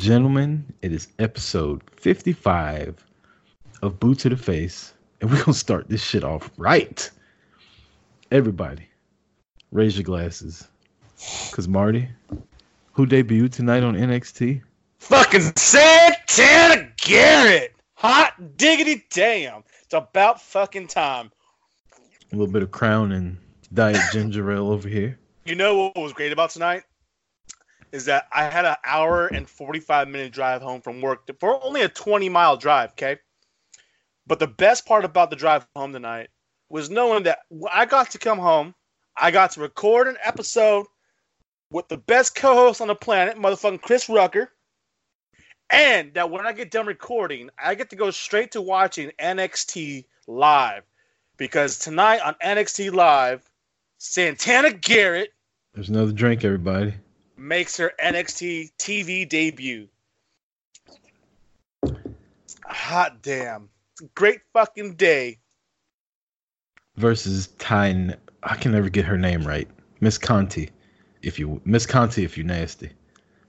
Gentlemen, it is episode 55 of Boot to the Face, and we're going to start this shit off right. Everybody, raise your glasses. Because Marty, who debuted tonight on NXT, Fucking Santana Garrett. Hot diggity damn. It's about fucking time. a little bit of crown and diet ginger ale over here. You know what was great about tonight? Is that I had an hour and 45 minute drive home from work for only a 20 mile drive, okay? But the best part about the drive home tonight was knowing that I got to come home, I got to record an episode with the best co host on the planet, motherfucking Chris Rucker. And that when I get done recording, I get to go straight to watching NXT live. Because tonight on NXT Live, Santana Garrett There's another drink, everybody. Makes her NXT TV debut. Hot damn. Great fucking day. Versus Tyne. I can never get her name right. Miss Conti, if you Miss Conti, if you nasty.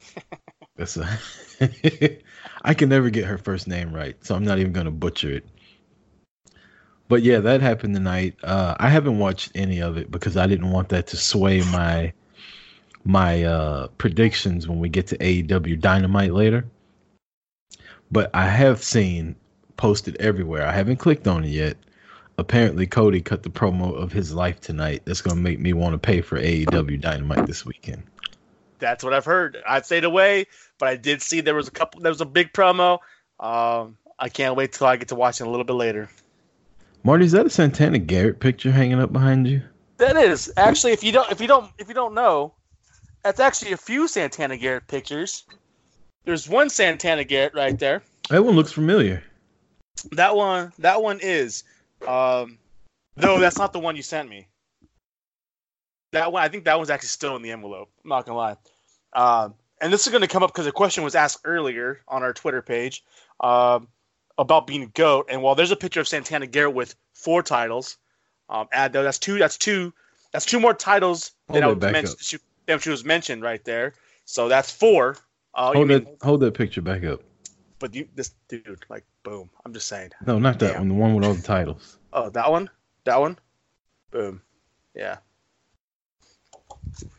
That's a. I can never get her first name right, so I'm not even gonna butcher it. But yeah, that happened tonight. Uh, I haven't watched any of it because I didn't want that to sway my my uh, predictions when we get to AEW Dynamite later. But I have seen posted everywhere. I haven't clicked on it yet. Apparently, Cody cut the promo of his life tonight. That's gonna make me want to pay for AEW Dynamite this weekend. That's what I've heard. I'd stayed away, but I did see there was a couple. There was a big promo. Um, I can't wait till I get to watch it a little bit later. Marty, is that a Santana Garrett picture hanging up behind you? That is actually, if you don't, if you don't, if you don't know, that's actually a few Santana Garrett pictures. There's one Santana Garrett right there. That one looks familiar. That one, that one is. Um, no, that's not the one you sent me. That one, I think that one's actually still in the envelope. I'm not gonna lie. Um, and this is gonna come up because a question was asked earlier on our Twitter page um, about being a goat. And while there's a picture of Santana Garrett with four titles, um, add though that's two. That's two. That's two more titles than, I Hold was that back mentioned, up. She was mentioned right there. So that's four. Uh, Hold mean- that hold that picture back up. but you, this dude, like, boom. I'm just saying. No, not that Damn. one. The one with all the titles. Oh, that one? That one? Boom. Yeah.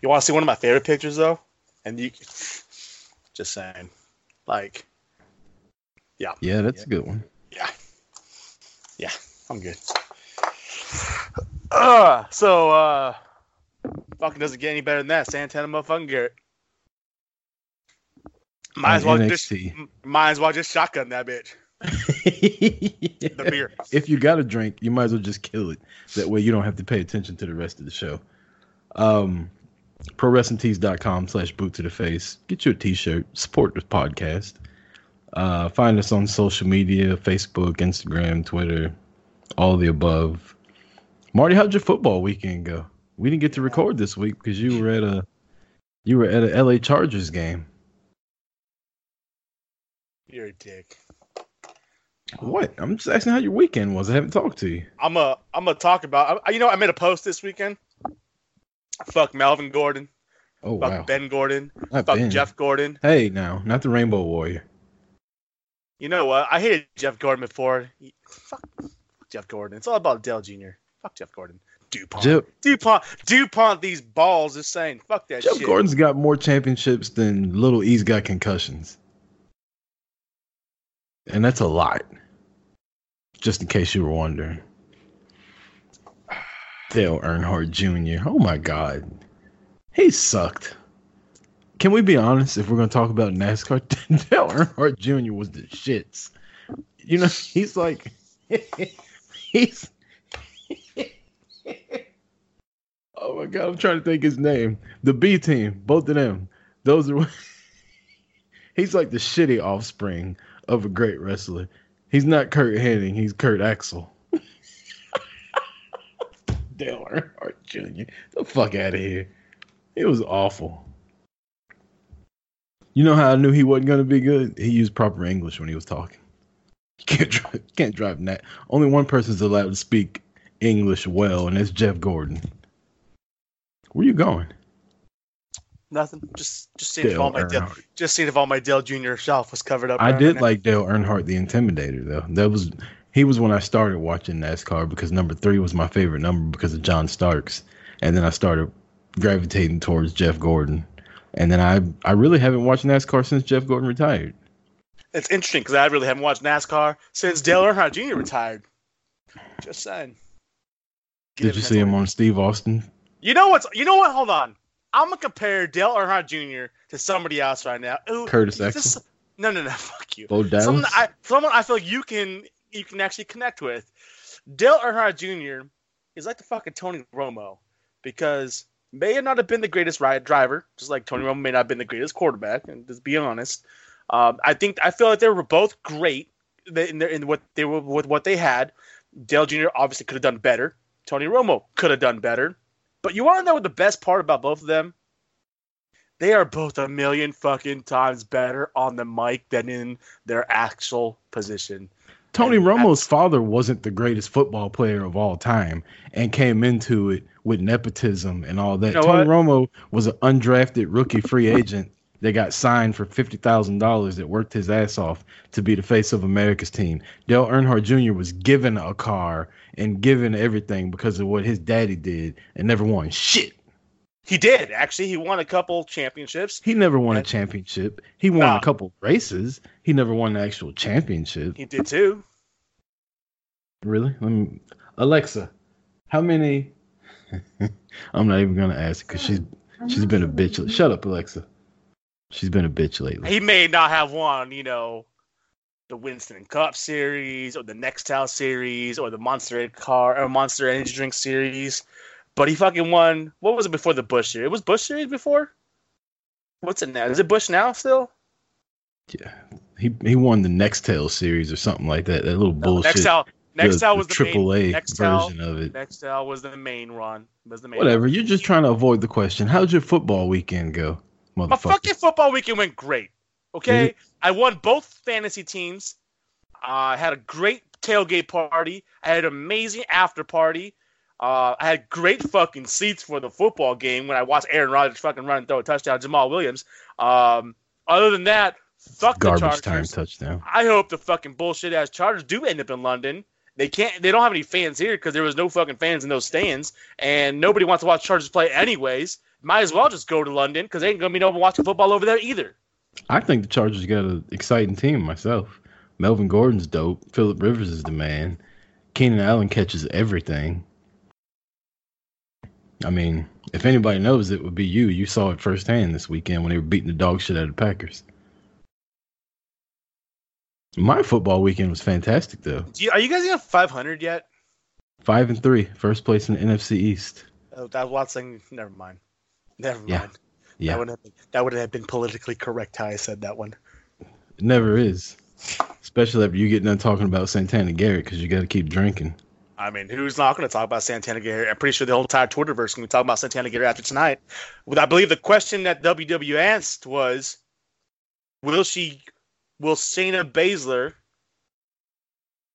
You want to see one of my favorite pictures, though? And you. Just saying. Like, yeah. Yeah, that's a good one. Yeah. Yeah. I'm good. Uh, so, uh, fucking doesn't get any better than that. Santana motherfucking Garrett. Might as well just, might as well just shotgun that bitch. The beer. if you got a drink, you might as well just kill it. That way you don't have to pay attention to the rest of the show. Um, ProWrestlingTees.com slash boot to the face. Get you a t-shirt. Support this podcast. Uh, find us on social media, Facebook, Instagram, Twitter, all the above. Marty, how'd your football weekend go? We didn't get to record this week because you were at a you were at a LA Chargers game. You're a dick. What? I'm just asking how your weekend was. I haven't talked to you. I'm a I'm gonna talk about. I, you know, I made a post this weekend. Fuck Melvin Gordon. Oh Fuck wow. Ben Gordon. Not Fuck Ben. Jeff Gordon. Hey, now, not the Rainbow Warrior. You know what? I hated Jeff Gordon before. He- Fuck Jeff Gordon. It's all about Dale Jr. Fuck Jeff Gordon. Dupont. Jeff, Dupont. Dupont. These balls. Just saying. Fuck that Jeff shit. Gordon's got more championships than Little E's got concussions. And that's a lot. Just in case you were wondering. Dale Earnhardt Jr. Oh my God. He sucked. Can we be honest if we're going to talk about NASCAR? Dale Earnhardt Jr. was the shits. You know, he's like, he's. Oh my god, I'm trying to think his name. The B team, both of them. Those are. he's like the shitty offspring of a great wrestler. He's not Curt Hennig. He's Kurt Axel. Dale Earnhardt Jr. The fuck out of here. It was awful. You know how I knew he wasn't gonna be good? He used proper English when he was talking. You can't drive. Can't drive that. Only one person's allowed to speak English well, and that's Jeff Gordon. Where you going? Nothing. Just just seeing if all my Dale, just seeing if all my Dale Jr. shelf was covered up. I did like Dale Earnhardt, the Intimidator, though. That was he was when I started watching NASCAR because number three was my favorite number because of John Starks, and then I started gravitating towards Jeff Gordon, and then I I really haven't watched NASCAR since Jeff Gordon retired. It's interesting because I really haven't watched NASCAR since Dale Earnhardt Jr. retired. Just saying. Did you see him on Steve Austin? You know what's? You know what? Hold on. I'm gonna compare Dale Earnhardt Jr. to somebody else right now. Ooh, Curtis Axel? No, no, no. Fuck you. Bo Dallas? Someone I, someone I feel like you can you can actually connect with. Dale Earnhardt Jr. is like the fucking Tony Romo because may not have been the greatest ride driver, just like Tony Romo may not have been the greatest quarterback. And just be honest, um, I think I feel like they were both great in, their, in what they were with what they had. Dale Jr. obviously could have done better. Tony Romo could have done better. But you want to know what the best part about both of them? They are both a million fucking times better on the mic than in their actual position. Tony And Romo's father wasn't the greatest football player of all time and came into it with nepotism and all that. You know Tony what? Romo was an undrafted rookie free agent that got signed for fifty thousand dollars that worked his ass off to be the face of America's team. Dale Earnhardt Jr. was given a car and given everything because of what his daddy did and never won shit. He did actually. He won a couple championships. He never won a championship. He won Nah. a couple races. He never won an actual championship. He did too. Really? Let me, Alexa, how many? I'm not even gonna ask because she's she's been a bitch. Shut up, Alexa. She's been a bitch lately. He may not have won, you know, the Winston Cup series or the Nextel series or the Monster car or Monster Energy Drink series, but he fucking won. What was it before the Busch series? It was Busch series before. What's it now? Is it Busch now still? Yeah, he he won the Nextel series or something like that. That little bullshit. Nextel. the- Nextel was the the, triple main. A Nextel, version of it. Nextel was the main run. Was the main. Whatever. Run. You're just trying to avoid the question. How'd your football weekend go, My fucking football weekend went great. Okay, Did I won both fantasy teams. Uh, I had a great tailgate party. I had an amazing after party. Uh, I had great fucking seats for the football game when I watched Aaron Rodgers fucking run and throw a touchdown. to Jamaal Williams. Um, other than that, fuck the Chargers. time touchdown. I hope the fucking bullshit ass Chargers do end up in London. They can't. They don't have any fans here because there was no fucking fans in those stands, and nobody wants to watch Chargers play anyways. Might as well just go to London because they ain't gonna be no one watching football over there either. I think the Chargers got an exciting team myself. Melvin Gordon's dope. Philip Rivers is the man. Keenan Allen catches everything. I mean, if anybody knows it would be you. You saw it firsthand this weekend when they were beating the dog shit out of the Packers. My football weekend was fantastic though. Do you, are you guys even 500 yet? Five and three, first place in the NFC East. Oh, that was saying. Never mind. Never Yeah. mind. That Yeah, would have been, that would have been politically correct how I said that one. it never is. Especially after you get done talking about Santana Garrett because you got to keep drinking. I mean, who's not going to talk about Santana Garrett? I'm pretty sure the whole entire Twitterverse can going to talk about Santana Garrett after tonight. Well, I believe the question that WW asked was, will she, will Shayna Baszler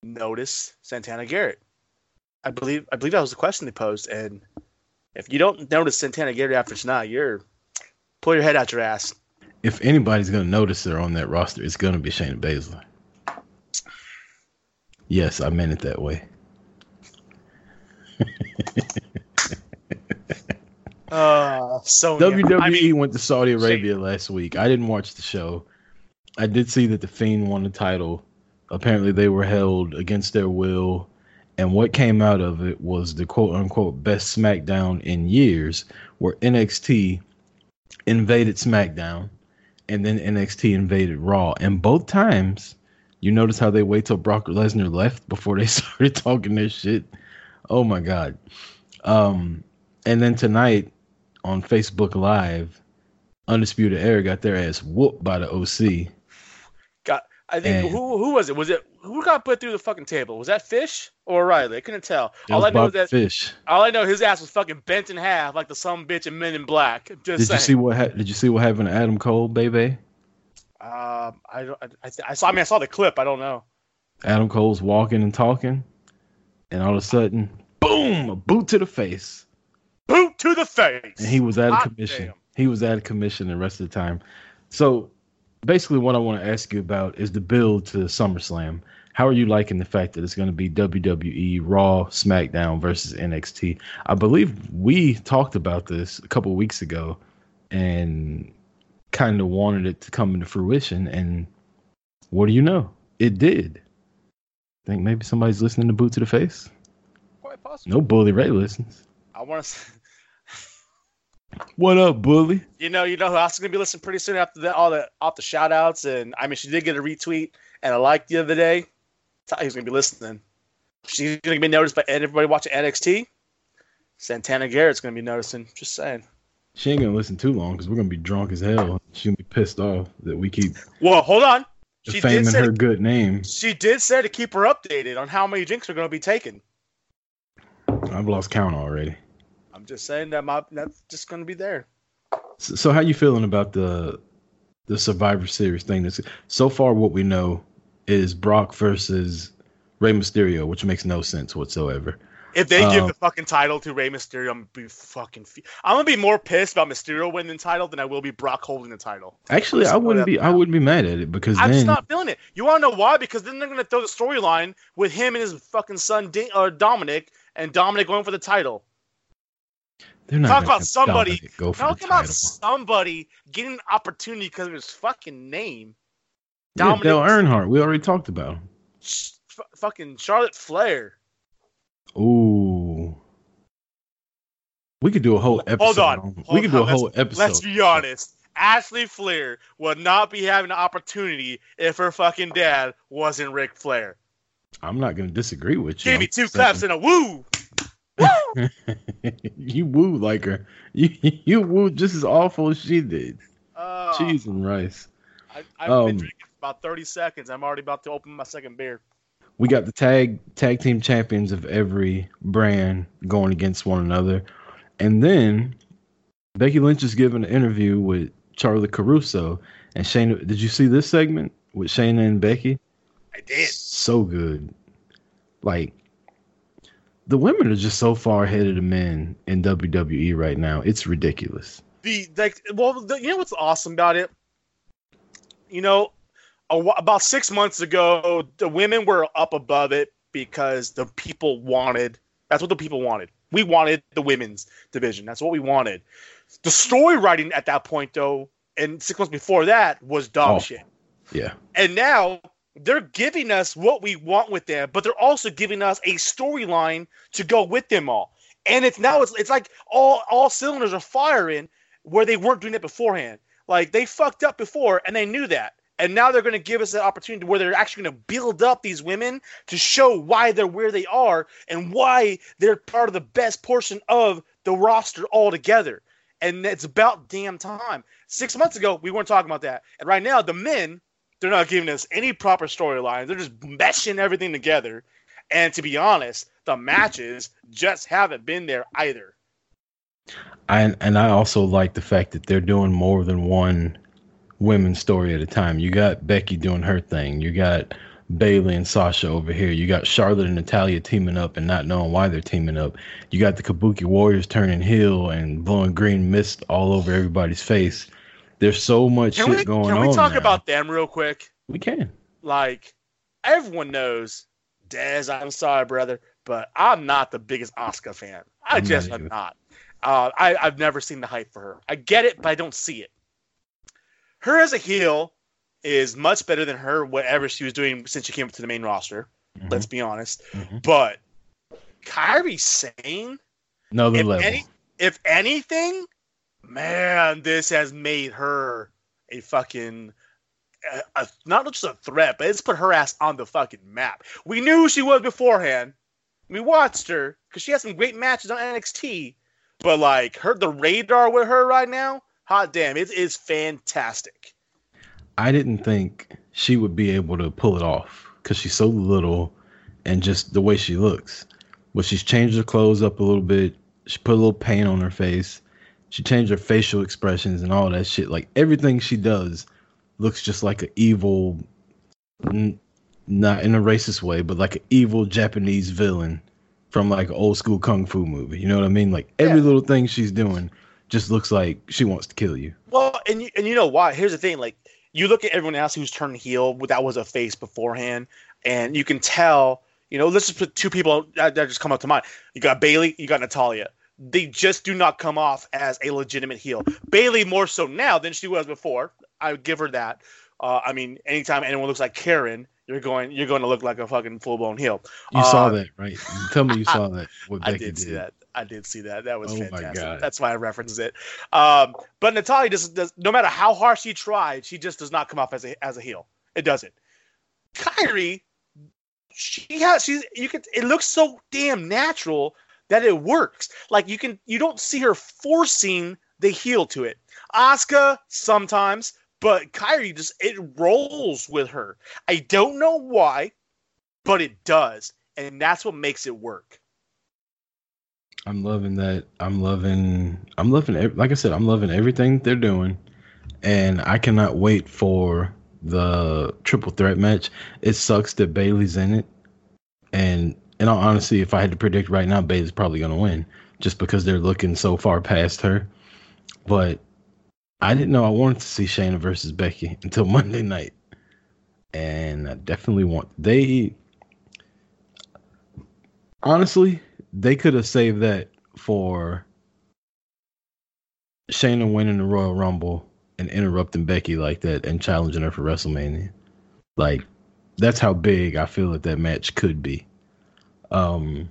notice Santana Garrett? I believe, I believe that was the question they posed. And if you don't notice Santana Garrett after tonight, you're pull your head out your ass. If anybody's going to notice her on that roster, it's going to be Shayna Baszler. Yes, I meant it that way. Uh, so WWE I mean, went to Saudi Arabia last week. I didn't watch the show. I did see that the Fiend won the title. Apparently, they were held against their will. And what came out of it was the quote unquote best SmackDown in years, where NXT invaded SmackDown and then NXT invaded Raw. And both times, you notice how they wait till Brock Lesnar left before they started talking this shit. Oh my God. Um, And then tonight on Facebook Live, Undisputed Era got their ass whooped by the OC. Got I think And- who who was it? Was it who got put through the fucking table? Was that Fish or Riley? I couldn't tell. That All I know is that Fish. all I know his ass was fucking bent in half like the some bitch in Men in Black. Just Did you see what ha- did you see what happened to Adam Cole, baby? Um, I don't. I, I, I saw. I mean, I saw the clip. I don't know. Adam Cole's walking and talking, and all of a sudden, boom, a boot to the face. Boot to the face. and he was out of commission. damn. He was out of commission the rest of the time. So basically, what I want to ask you about is the build to SummerSlam. How are you liking the fact that it's going to be WWE Raw, SmackDown versus NXT? I believe we talked about this a couple weeks ago, and kind of wanted it to come into fruition. And what do you know? It did. Think maybe somebody's listening to Boot to the Face? Quite possible. No, Bully Ray listens. I want to. What up, Bully? You know, you know who else is gonna be listening pretty soon after that. All the off the shout outs, and I mean, she did get a retweet and a like the other day. Thought gonna be listening. She's gonna be noticed by everybody watching NXT. Santana Garrett's gonna be noticing. Just saying. She ain't gonna listen too long because we're gonna be drunk as hell. She's gonna be pissed off that we keep Well, hold on. She say her good name. she did say to keep her updated on how many drinks are gonna be taken. I've lost count already. I'm just saying that my that's just gonna be there. So, so how you feeling about the the Survivor Series thing? That's, so far, what we know is Brock versus Rey Mysterio, which makes no sense whatsoever. If they give Um, the fucking title to Rey Mysterio, I'm gonna be fucking. Fe- I'm gonna be more pissed about Mysterio winning the title than I will be Brock holding the title. Actually, I wouldn't be. I wouldn't be mad at it because I'm then just not feeling it. You want to know why? Because then they're gonna throw the storyline with him and his fucking son Di- or Dominic, and Dominic going for the title. they're not Talk about somebody- Go for Talk about somebody getting an opportunity because of his fucking name. Yeah, Dominic- Dale Earnhardt. We already talked about him. Sh- f- fucking Charlotte Flair. Ooh. We could do a whole episode. Hold on. we Hold could do a whole episode. Let's be honest. Ashley Flair would not be having an opportunity if her fucking dad wasn't Ric Flair. I'm not going to disagree with you. Give me two claps and a woo. Woo! you woo like her. You you woo just as awful as she did. Uh, Cheese and rice. I, I've Um, been drinking about 30 seconds. I'm already about to open my second beer. We got the tag tag team champions of every brand going against one another, and then Becky Lynch is giving an interview with Charly Caruso and Shane. Did you see this segment with Shayna and Becky? I did. So good. Like the women are just so far ahead of the men in WWE right now. It's ridiculous. The like, well, the, you know what's awesome about it? You know, a, about six months ago, the women were up above it because the people wanted. That's what the people wanted. We wanted the women's division. That's what we wanted. The story writing at that point, though, and six months before that, was dog Oh. shit. Yeah. And now they're giving us what we want with them, but they're also giving us a storyline to go with them all. And it's now it's it's like all all cylinders are firing where they weren't doing it beforehand. Like they fucked up before and they knew that. And now they're going to give us an opportunity where they're actually going to build up these women to show why they're where they are and why they're part of the best portion of the roster altogether. And it's about damn time. Six months ago, we weren't talking about that. And right now, the men, they're not giving us any proper storylines. They're just meshing everything together. And to be honest, the matches just haven't been there either. I and I also like the fact that they're doing more than one women's story at a time. You got Becky doing her thing. You got Bayley and Sasha over here. You got Charlotte and Natalya teaming up and not knowing why they're teaming up. You got the Kabuki Warriors turning heel and blowing green mist all over everybody's face. There's so much Can shit we going on. can on. we talk now. about them real quick? We can. Like everyone knows, Dez. I'm sorry, brother, but I'm not the biggest Asuka fan. I I'm just am not. Uh, I, I've never seen the hype for her. I get it, but I don't see it. Her as a heel is much better than her whatever she was doing since she came up to the main roster. Mhm. Let's be honest. Mhm. But Kairi Sane, Another if, level. any, if anything, man, this has made her a fucking a, a, not just a threat, but it's put her ass on the fucking map. We knew who she was beforehand. We watched her because she had some great matches on NXT, But like her, the radar with her right now, hot damn, it is fantastic. I didn't think she would be able to pull it off because she's so little and just the way she looks. But she's changed her clothes up a little bit. She put a little paint on her face. She changed her facial expressions and all that shit. Like everything she does looks just like an evil, n- not in a racist way, but like an evil Japanese villain from like an old school kung fu movie. You know what I mean? Like every Yeah. little thing she's doing just looks like she wants to kill you. Well, and you, and you know why? Here's the thing: like you look at everyone else who's turned heel, that was a face beforehand, and you can tell. You know, let's just put two people that, that just come up to mind. You got Bayley, you got Natalya. They just do not come off as a legitimate heel. Bayley more so now than she was before. I would give her that. Uh, I mean, anytime anyone looks like Karen, you're going you're going to look like a fucking full blown heel. You saw Uh, that, right? Tell me you saw that. What I Becky did see that. I did see that. That was Oh fantastic. That's why I referenced it. Um, but Natalya just does. No matter how hard she tried, she just does not come off as a as a heel. It doesn't. Kairi, she has. She's. You can. It looks so damn natural that it works. Like you can. You don't see her forcing the heel to it. Asuka sometimes, but Kairi just it rolls with her. I don't know why, but it does, and that's what makes it work. I'm loving that. I'm loving. I'm loving. Like I said, I'm loving everything they're doing, and I cannot wait for the triple threat match. It sucks that Bayley's in it, and in all honesty, if I had to predict right now, Bayley's probably gonna win, just because they're looking so far past her. But I didn't know I wanted to see Shayna versus Becky until Monday night, and I definitely want they. Honestly, they could have saved that for Shayna winning the Royal Rumble and interrupting Becky like that and challenging her for WrestleMania. Like that's how big I feel that that match could be. Um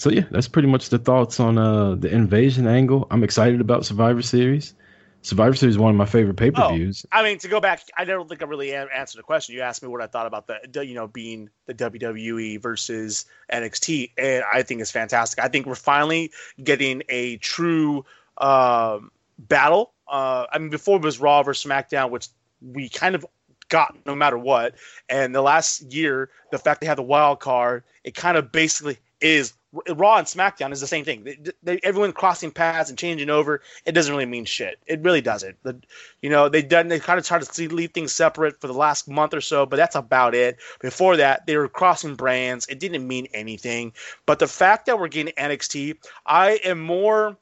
So yeah, that's pretty much the thoughts on uh the invasion angle. I'm excited about Survivor Series. Survivor Series is one of my favorite pay-per-views. Oh, I mean, to go back, I don't think I really answered the question. You asked me what I thought about the, you know, being the WWE versus NXT, and I think it's fantastic. I think we're finally getting a true um, battle. Uh, I mean, before it was Raw versus SmackDown, which we kind of got no matter what. And the last year, the fact they had the wild card, it kind of basically is Raw and SmackDown is the same thing. They, they, everyone crossing paths and changing over, it doesn't really mean shit. It really doesn't. The, you know, they done they kind of tried to see, leave things separate for the last month or so, but that's about it. Before that, they were crossing brands. It didn't mean anything. But the fact that we're getting NXT, I am more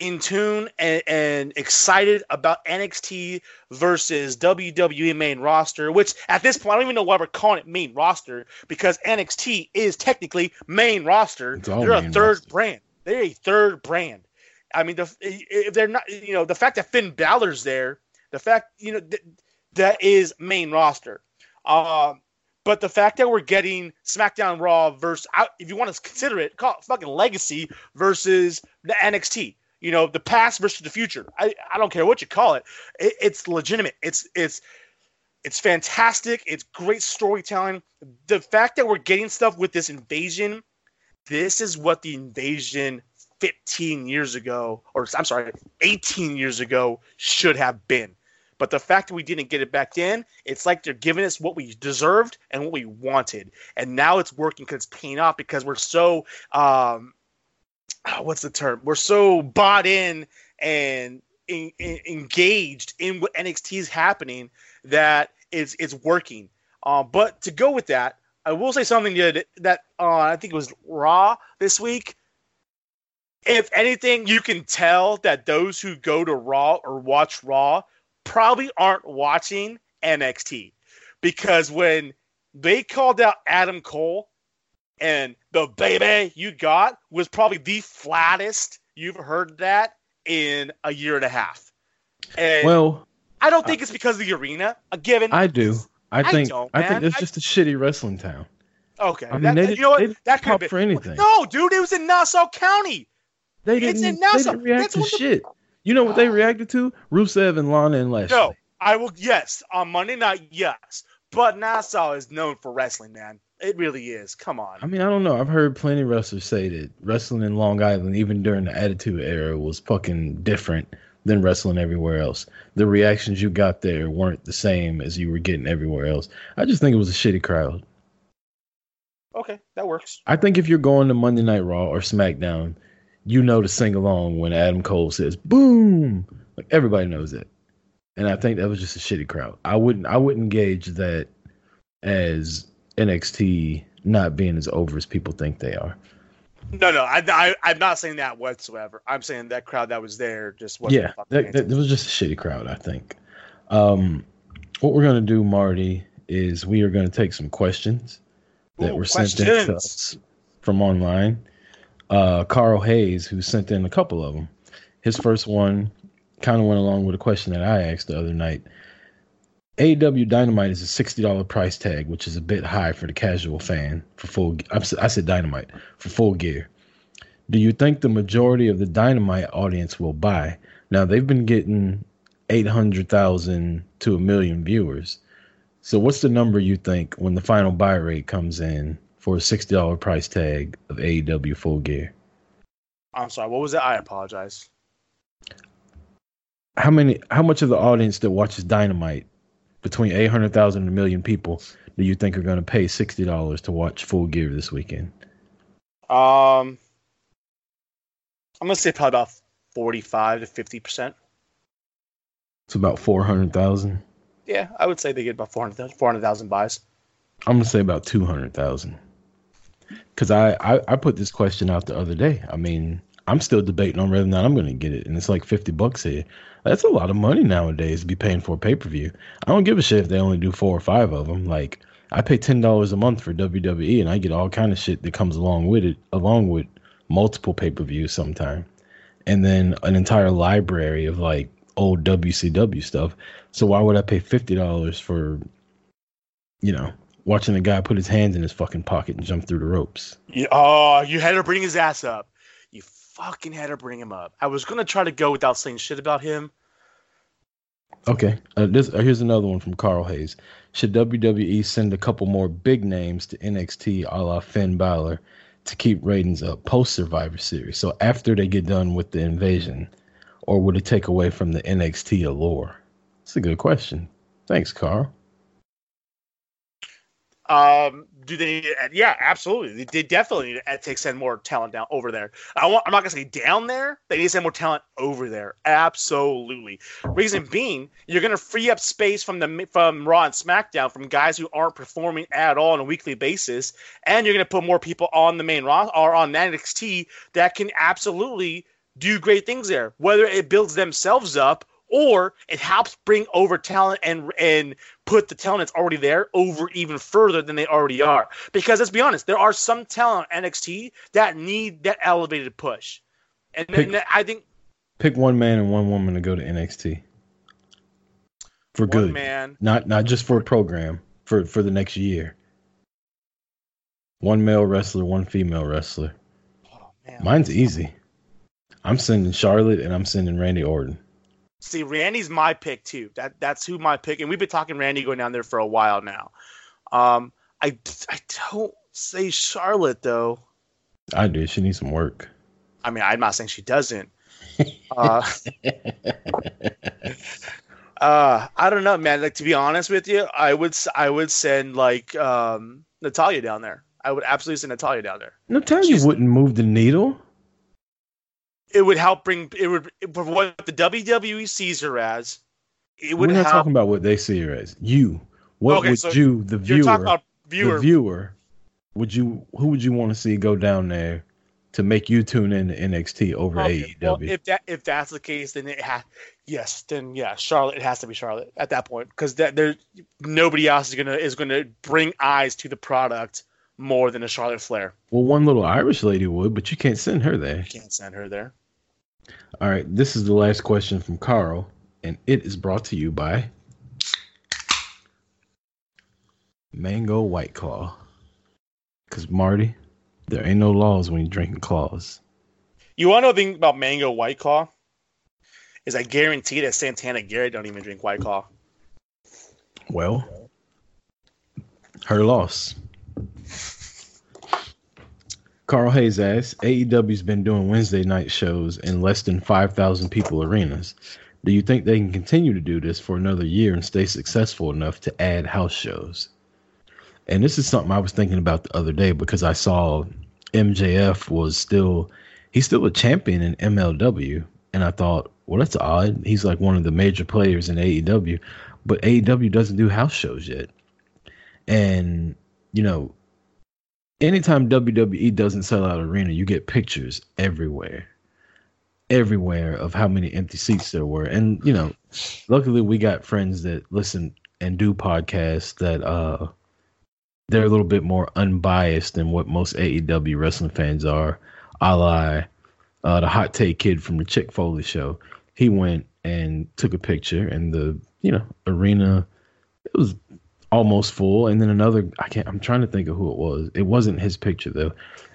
in tune and, and excited about NXT versus WWE main roster, which at this point I don't even know why we're calling it main roster because NXT is technically main roster. They're a third roster. brand. They're a third brand. I mean, the, if they're not, you know, the fact that Finn Balor's there, the fact, you know, th- that is main roster. Um, but the fact that we're getting SmackDown Raw versus, if you want to consider it, call it fucking Legacy versus the NXT. You know, the past versus the future. I, I don't care what you call it. it. It's legitimate. It's it's it's fantastic. It's great storytelling. The fact that we're getting stuff with this invasion, this is what the invasion 15 years ago, or I'm sorry, 18 years ago should have been. But the fact that we didn't get it back then, it's like they're giving us what we deserved and what we wanted. And now it's working because it's paying off because we're so, um, ah, what's the term? We're so bought in and en- en- engaged in what NXT is happening that it's, it's working. Uh, but to go with that, I will say something that, that uh, I think it was Raw this week. If anything, you can tell that those who go to Raw or watch Raw probably aren't watching NXT because when they called out Adam Cole and the baby you got was probably the flattest you've heard that in a year and a half. And Well, I don't think it's because of the arena. A given. I do. I I think don't, I, think it's just a shitty wrestling town. okay. I mean, that, they you know what? they that could have for anything. No, dude, it was in Nassau County. They didn't. it's in they Nassau. didn't react That's to the- shit. You know what they reacted to? Rusev and Lana and Lashley. No, I will. Yes, on Monday night, yes. But Nassau is known for wrestling, man. It really is. Come on. I mean, I don't know. I've heard plenty of wrestlers say that wrestling in Long Island, even during the Attitude Era, was fucking different than wrestling everywhere else. The reactions you got there weren't the same as you were getting everywhere else. I just think it was a shitty crowd. Okay, that works. I think if you're going to Monday Night Raw or SmackDown, you know to sing along when Adam Cole says "boom." Like everybody knows it, and I think that was just a shitty crowd. I wouldn't I wouldn't gauge that as NXT not being as over as people think they are. No, no, I, I, I'm not saying that whatsoever. I'm saying that crowd that was there just wasn't. yeah, that, that, it was just a shitty crowd. I think. Um, what we're gonna do, Marty, is we are gonna take some questions that Ooh, were sent in to us from online. Uh, Carl Hayes, who sent in a couple of them. His first one kind of went along with a question that I asked the other night. AEW Dynamite is a sixty dollar price tag, which is a bit high for the casual fan for full. I said Dynamite for full gear. Do you think the majority of the Dynamite audience will buy? Now they've been getting eight hundred thousand to a million viewers. So what's the number you think when the final buy rate comes in for a sixty dollar price tag of AEW full gear? I'm sorry. What was it? I apologize. How many? How much of the audience that watches Dynamite, between eight hundred thousand and a million people, do you think are going to pay sixty dollars to watch full gear this weekend? Um, I'm gonna say probably about 45 to 50 percent. It's about four hundred thousand. Yeah, I would say they get about 400,000 400,000 buys. I'm gonna say about two hundred thousand. Cause I, I I put this question out the other day. I mean, I'm still debating on whether or not I'm gonna get it, and it's like fifty bucks here. That's a lot of money nowadays to be paying for pay per view. I don't give a shit if they only do four or five of them. Like I pay ten dollars a month for WWE, and I get all kind of shit that comes along with it, along with multiple pay per views sometime, and then an entire library of like old WCW stuff. So why would I pay fifty dollars for, you know, watching a guy put his hands in his fucking pocket and jump through the ropes? Oh, you had to bring his ass up. Fucking had to bring him up. I was gonna try to go without saying shit about him. Okay, uh, this uh, here's another one from Carl Hayes. Should WWE send a couple more big names to NXT, a la Finn Balor, to keep ratings up post Survivor Series? So after they get done with the invasion, or would it take away from the NXT allure? It's a good question. Thanks, Carl. Um, do they need? To, yeah, absolutely. They, definitely need to take send more talent down over there. I want. I'm not gonna say down there. They need to send more talent over there. Absolutely. Reason being, you're gonna free up space from the from Raw and SmackDown from guys who aren't performing at all on a weekly basis, and you're gonna put more people on the main Raw or on NXT that can absolutely do great things there. Whether it builds themselves up or it helps bring over talent and and put the talent that's already there over even further than they already are. Because let's be honest, there are some talent on NXT that need that elevated push, and then I think Pick one man and one woman to go to NXT for one good, man. not not just for a program for for the next year. One male wrestler, one female wrestler. Oh, man. Mine's easy. I'm sending Charlotte and I'm sending Randy Orton. See, Randy's my pick too. That that's who my pick, and we've been talking Randy going down there for a while now. Um, I I don't say Charlotte though. I do. She needs some work. I mean, I'm not saying she doesn't. Uh, uh, I don't know, man. Like to be honest with you, I would I would send like um, Natalya down there. I would absolutely send Natalya down there. Natalya She's- wouldn't move the needle. It would help bring it would for what the WWE sees her as. It We're would not help. talking about what they see her as. You. What Okay, would so you, the viewer, about viewer. the viewer, would you? Who would you want to see go down there to make you tune in to NXT over Okay, AEW? well, if that if that's the case, then it ha- yes, then yeah, Charlotte. It has to be Charlotte at that point because that there nobody else is gonna is gonna bring eyes to the product more than a Charlotte Flair. well, one little Irish lady would, but you can't send her there. You Can't send her there. All right, this is the last question from Carl, and it is brought to you by Mango White Claw. Because, Marty, there ain't no laws when you're drinking claws. You want to know the thing about Mango White Claw? Is I guarantee that Santana Garrett don't even drink White Claw. Well, her loss. Carl Hayes asks, AEW's been doing Wednesday night shows in less than 5,000 people arenas. Do you think they can continue to do this for another year and stay successful enough to add house shows? And this is something I was thinking about the other day because I saw MJF was still he's still a champion in MLW and I thought, well that's odd. He's like one of the major players in AEW, but AEW doesn't do house shows yet. And you know, anytime WWE doesn't sell out arena, you get pictures everywhere, everywhere of how many empty seats there were. And you know, luckily we got friends that listen and do podcasts that uh they're a little bit more unbiased than what most AEW wrestling fans are. A la uh, the hot take kid from the Chick Foley show. He went and took a picture, and the you know arena it was almost full. And then another, I can't. I'm trying to think of who it was. It wasn't his picture though.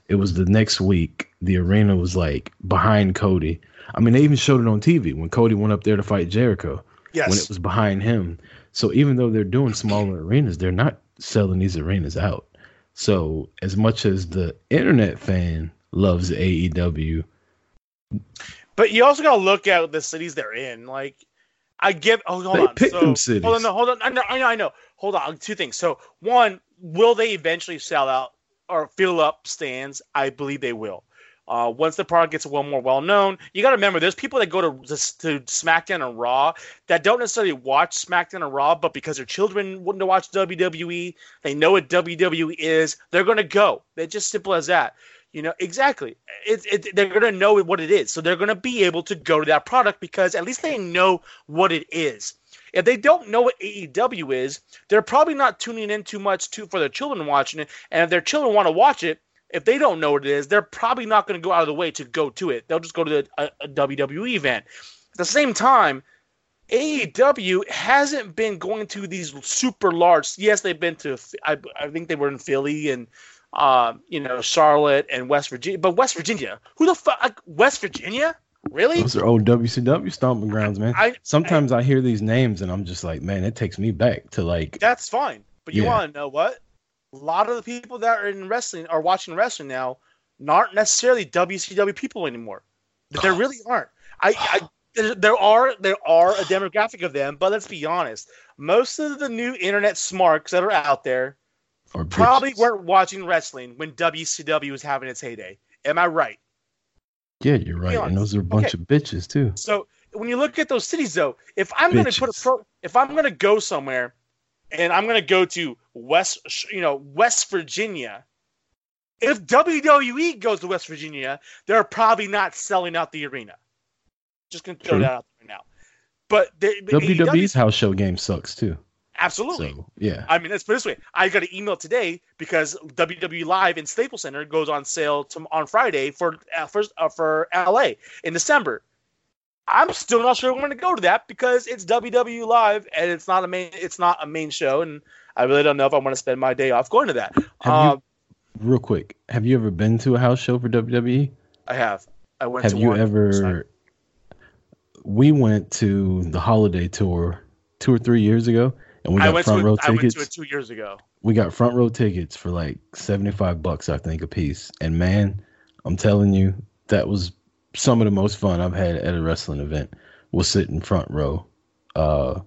It was the next week. The arena was like behind Cody. I mean, they even showed it on TV when Cody went up there to fight Jericho. Yes. When it was behind him. So even though they're doing smaller arenas, they're not selling these arenas out. So as much as the internet fan loves AEW, But you also gotta look at the cities they're in. Like, I give. Oh, hold They on. pick so, them cities. Hold on. No, hold on. I know. I know. I know. Hold on. Two things. So, one, will they eventually sell out or fill up stands? I believe they will. Uh, once the product gets well more well known, you got to remember there's people that go to to SmackDown and Raw that don't necessarily watch SmackDown and Raw, but because their children want to watch WWE, they know what WWE is, they're going to go. It's just simple as that. You know exactly. It, it, they're going to know what it is, so they're going to be able to go to that product because at least they know what it is. If they don't know what AEW is, they're probably not tuning in too much to for their children watching it. And if their children want to watch it, if they don't know what it is, they're probably not going to go out of the way to go to it. They'll just go to the, a, a WWE event. At the same time, AEW hasn't been going to these super large. Yes, they've been to. I, I think they were in Philly and, uh, you know, Charlotte and West Virginia. But West Virginia, who the fuck? West Virginia, really? those are old WCW stomping grounds, man. I, Sometimes I, hear these names and I'm just like, man, it takes me back to like, That's fine. But you Yeah. want to know what? A lot of the people that are in wrestling are watching wrestling now, aren't necessarily WCW people anymore. There really aren't. I, I there, there are there are a demographic of them, but let's be honest. Most of the new internet smarks that are out there or probably bitches. weren't watching wrestling when WCW was having its heyday. Am I right? Yeah, you're right. And those are a bunch Okay. of bitches too. So when you look at those cities, though, if I'm going to put a pro, if I'm going to go somewhere, and I'm going to go to West, you know, West Virginia. If WWE goes to West Virginia, they're probably not selling out the arena. Just going to throw True. that out there now. But they, WWE's AEW house show game sucks too. Absolutely. So yeah, I mean, let's put it this way. I got an email today because WWE Live in Staples Center goes on sale to, on Friday for uh, first uh, for LA in December. I'm still not sure I'm going to go to that because it's WWE Live and it's not a main it's not a main show, and I really don't know if I want to spend my day off going to that. Um, you real quick? Have you ever been to a house show for WWE? I have. I went Have you one. ever? We went to the holiday tour two or three years ago, and we I got went front to row it, I went tickets. to it two years ago. we got front row tickets for like 75 bucks i think a piece and man i'm telling you that was some of the most fun i've had at a wrestling event was sitting front row uh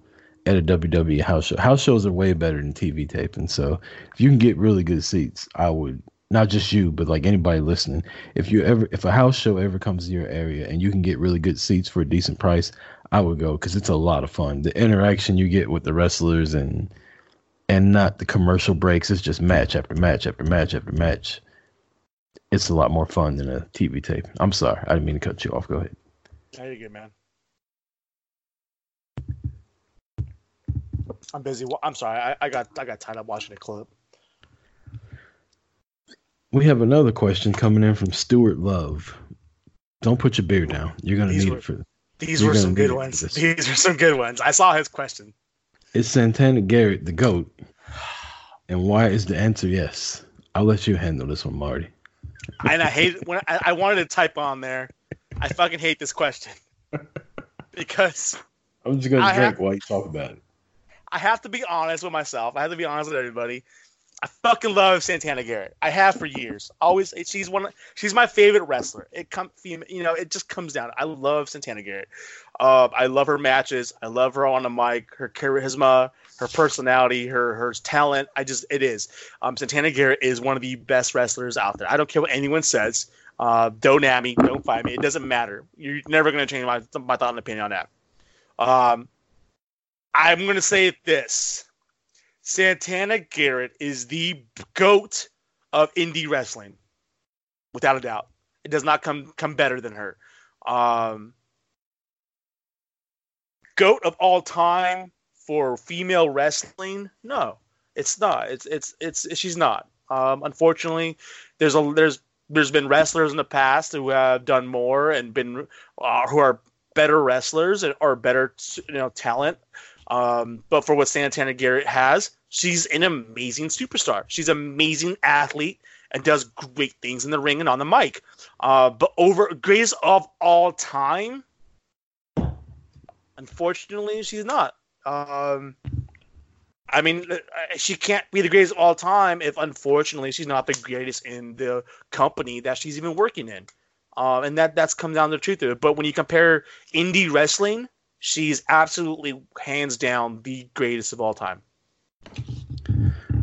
at a WWE house show. House shows are way better than TV taping. So if you can get really good seats, I would not just you, but like anybody listening. If you ever if a house show ever comes to your area and you can get really good seats for a decent price, I would go because it's a lot of fun. The interaction you get with the wrestlers and and not the commercial breaks. It's just match after match after match after match. It's a lot more fun than a TV tape. I'm sorry, I didn't mean to cut you off. Go ahead. There you good, man. I'm busy. I'm sorry. I, I got I got tied up watching a clip. We have another question coming in from Stuart Love. Don't put your beer down. You're gonna These need were- it for. These You're were some good ones. this. These are some good ones. I saw his question. Is Santana Garrett the goat? And why is the answer yes? I'll let you handle this one, Marty. and I hate when I, I wanted to type on there. I fucking hate this question because I'm just gonna I drink have- while you talk about it. I have to be honest with myself. I have to be honest with everybody. I fucking love Santana Garrett. I have for years. Always, she's one. She's my favorite wrestler. It come, you know, it just comes down. I love Santana Garrett. Uh, I love her matches. I love her on the mic. Her charisma, her personality, her her talent. I just, it is. Um, Santana Garrett is one of the best wrestlers out there. I don't care what anyone says. Uh, don't at me. Don't fight me. It doesn't matter. You're never to change my my thought and opinion on that. Um, I'm to say this Santana Garrett is the goat of indie wrestling, without a doubt. It does not come come better than her. Um, goat of all time for female wrestling? No, it's not. It's it's it's she's not. Um, unfortunately, there's a there's there's been wrestlers in the past who have done more and been uh, who are better wrestlers and or better you know talent um, but for what Santana Garrett has, she's an amazing superstar. She's an amazing athlete and does great things in the ring and on the mic. Uh, but over greatest of all time, unfortunately, she's not. Um, I mean, uh, she can't be the greatest of all time if, unfortunately, she's not the greatest in the company that she's even working in. Um, and that that's come down to the truth of it. But when you compare indie wrestling she's absolutely hands down the greatest of all time.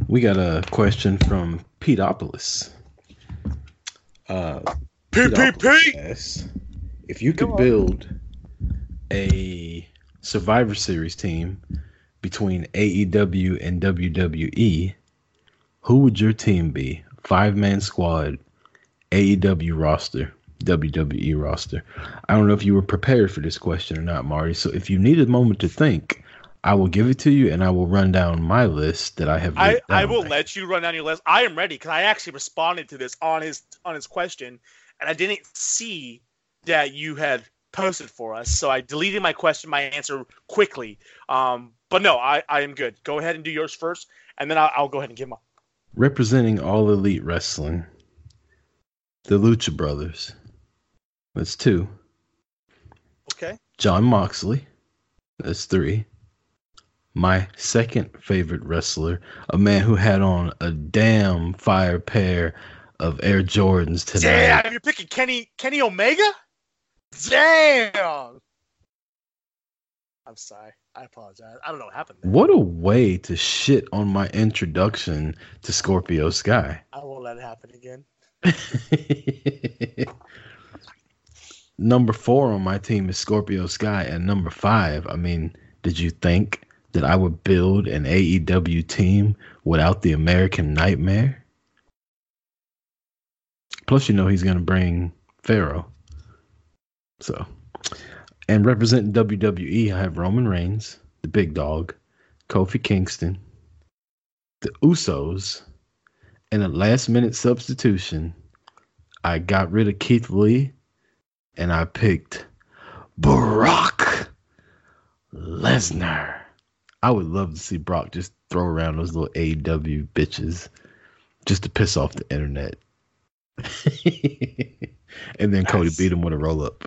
We got a question from Peteopolis. Uh, PPP. If you could build a Survivor Series team between AEW and WWE, who would your team be? Five man squad, AEW roster. WWE roster. I don't know if you were prepared for this question or not, Marty. So if you need a moment to think, I will give it to you and I will run down my list that I have. I, I will let you run down your list. I am ready because I actually responded to this on his on his question, and I didn't see that you had posted for us, so I deleted my question, my answer quickly. Um, but no, I, I am good. Go ahead and do yours first, and then I'll, I'll go ahead and give mine. Representing all elite wrestling, the Lucha Brothers. That's two. Okay. Jon Moxley. That's three. My second favorite wrestler, a man who had on a damn fire pair of Air Jordans today. Damn, you're picking Kenny Kenny Omega? Damn. I'm sorry. I apologize. I don't know what happened. There. What a way to shit on my introduction to Scorpio Sky. I won't let it happen again. number four on my team is Scorpio Sky, and number five. I mean, did you think that I would build an AEW team without the American Nightmare? Plus, you know he's going to bring Pharaoh. So, and representing WWE, I have Roman Reigns, the big dog, Kofi Kingston, the Usos, and a last minute substitution. I got rid of Keith Lee and I picked Brock Lesnar. I would love to see Brock just throw around those little AW bitches just to piss off the internet. and then Cody beat him with a roll up.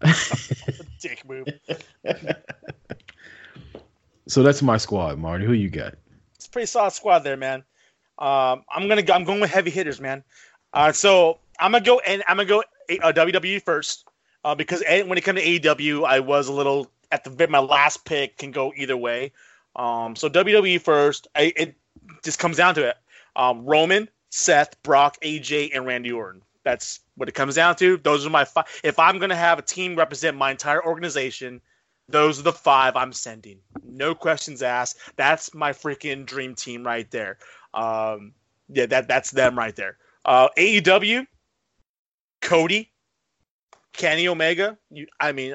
Dick move. so that's my squad, Marty. Who you got? It's a pretty solid squad there, man. Um, I'm gonna go, I'm going with heavy hitters, man. Uh, so I'm gonna go and I'm gonna go uh, WWE first uh, because when it comes to AEW, I was a little at the bit my last pick can go either way. Um, so WWE first. I, it just comes down to it. Um, Roman, Seth, Brock, AJ, and Randy Orton. That's what it comes down to. Those are my five. If I'm gonna have a team represent my entire organization, those are the five I'm sending. No questions asked. That's my freaking dream team right there. Um, yeah, that that's them right there. Uh, AEW, Cody, Kenny Omega, you, I mean,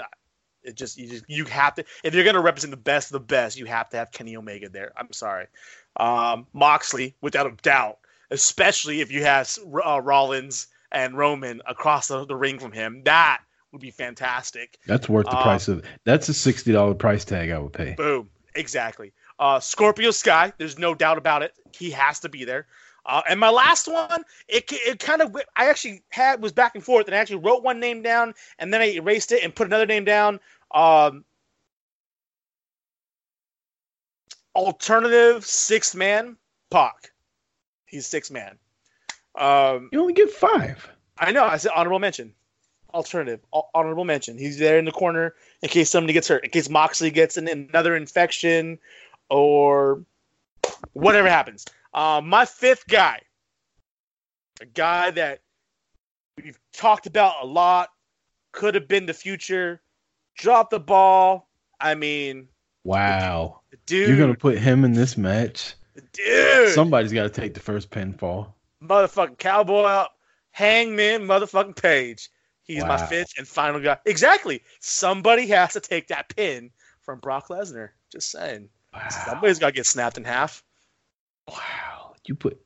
it just you just you have to if you're gonna represent the best of the best, you have to have Kenny Omega there. I'm sorry, um, Moxley without a doubt, especially if you have uh, Rollins and Roman across the, the, ring from him. That would be fantastic. That's worth the um, price of. That's a sixty dollar price tag I would pay. Boom, exactly. Uh, Scorpio Sky, there's no doubt about it. He has to be there. Uh, and my last one, it it kind of I actually had was back and forth, and I actually wrote one name down, and then I erased it and put another name down. Um, alternative sixth man, Pac. He's six man. Um, You only get five. I know. I said honorable mention. Alternative. Hon- Honorable mention. He's there in the corner in case somebody gets hurt, in case Moxley gets an, another infection, or whatever happens. Um, my fifth guy, a guy that we've talked about a lot, could have been the future, dropped the ball. I mean, Wow. dude, You're gonna put him in this match. dude, Somebody's got to take the first pinfall. motherfucking cowboy up, hangman, motherfucking page. He's my fifth and final guy. Exactly. Somebody has to take that pin from Brock Lesnar. Just saying. Wow. Somebody's got to get snapped in half. Wow. You put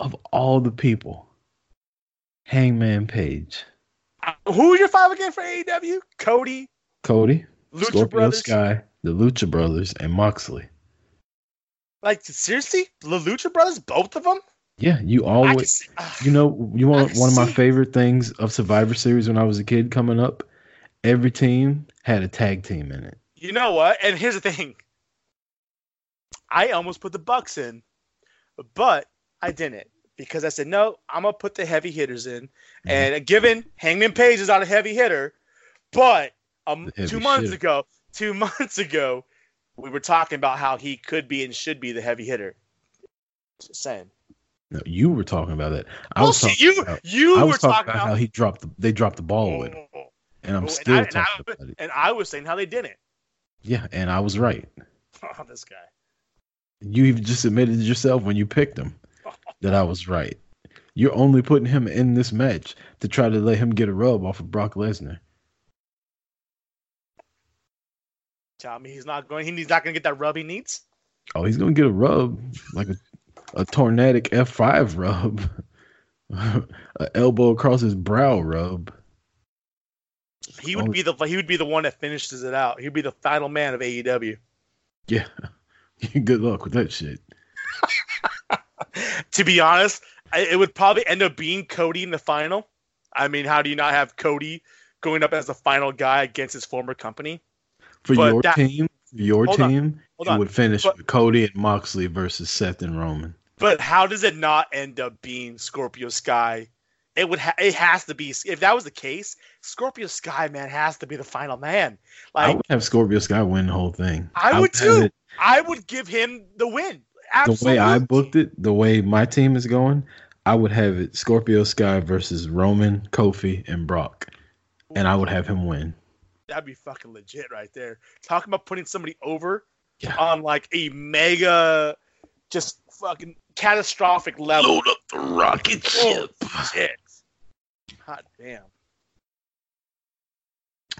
of all the people, Hangman Page, Uh, Who are your five again for AEW? Cody, Cody, Lucha Scorpio Brothers. Sky, the Lucha Brothers, and Moxley. Like seriously, the Lucha Brothers, both of them. Yeah, you always. see, ah, You know, you want one of my favorite things of Survivor Series when I was a kid coming up. Every team had a tag team in it. you know what? And here's the thing. I almost put the Bucks in, but I didn't because I said no. I'm gonna put the heavy hitters in, and given Hangman Page is not a heavy hitter, but um, two months shitter. ago, two months ago, we were talking about how he could be and should be the heavy hitter. Just saying. No, you were talking about that. I was Bullshit. talking You about, you I were was talking talking about how he dropped. The, they dropped the ball with him, and I'm Oh, and still I- and talking I- about it. and I was saying how they didn't. Yeah, and I was right. Oh, this guy. You even just admitted to yourself when you picked him that I was right. You're only putting him in this match to try to let him get a rub off of Brock Lesnar. Tell me he's not going. He's not going to get that rub he needs. Oh, he's gonna get a rub, like a, a tornadic F5 rub, a elbow across his brow rub. He would be the he would be the one that finishes it out. He'd be the final man of AEW. Yeah, good luck with that shit. to be honest, it would probably end up being Cody in the final. I mean, how do you not have Cody going up as the final guy against his former company? For But your that- team, your Hold team, on. would finish But- with Cody and Moxley versus Seth and Roman. But how does it not end up being Scorpio Sky? It would. Ha- it has to be. If that was the case, Scorpio Sky man has to be the final man. like I would have Scorpio Sky win the whole thing. I would have too. it- I would give him the win. the way I booked it, the way my team is going, I would have it Scorpio Sky versus Roman, Kofi, and Brock, and I would have him win. That'd be fucking legit right there. Talking about putting somebody over Yeah. on like a mega, just fucking catastrophic level. Load up the rocket Oh, shit. God damn.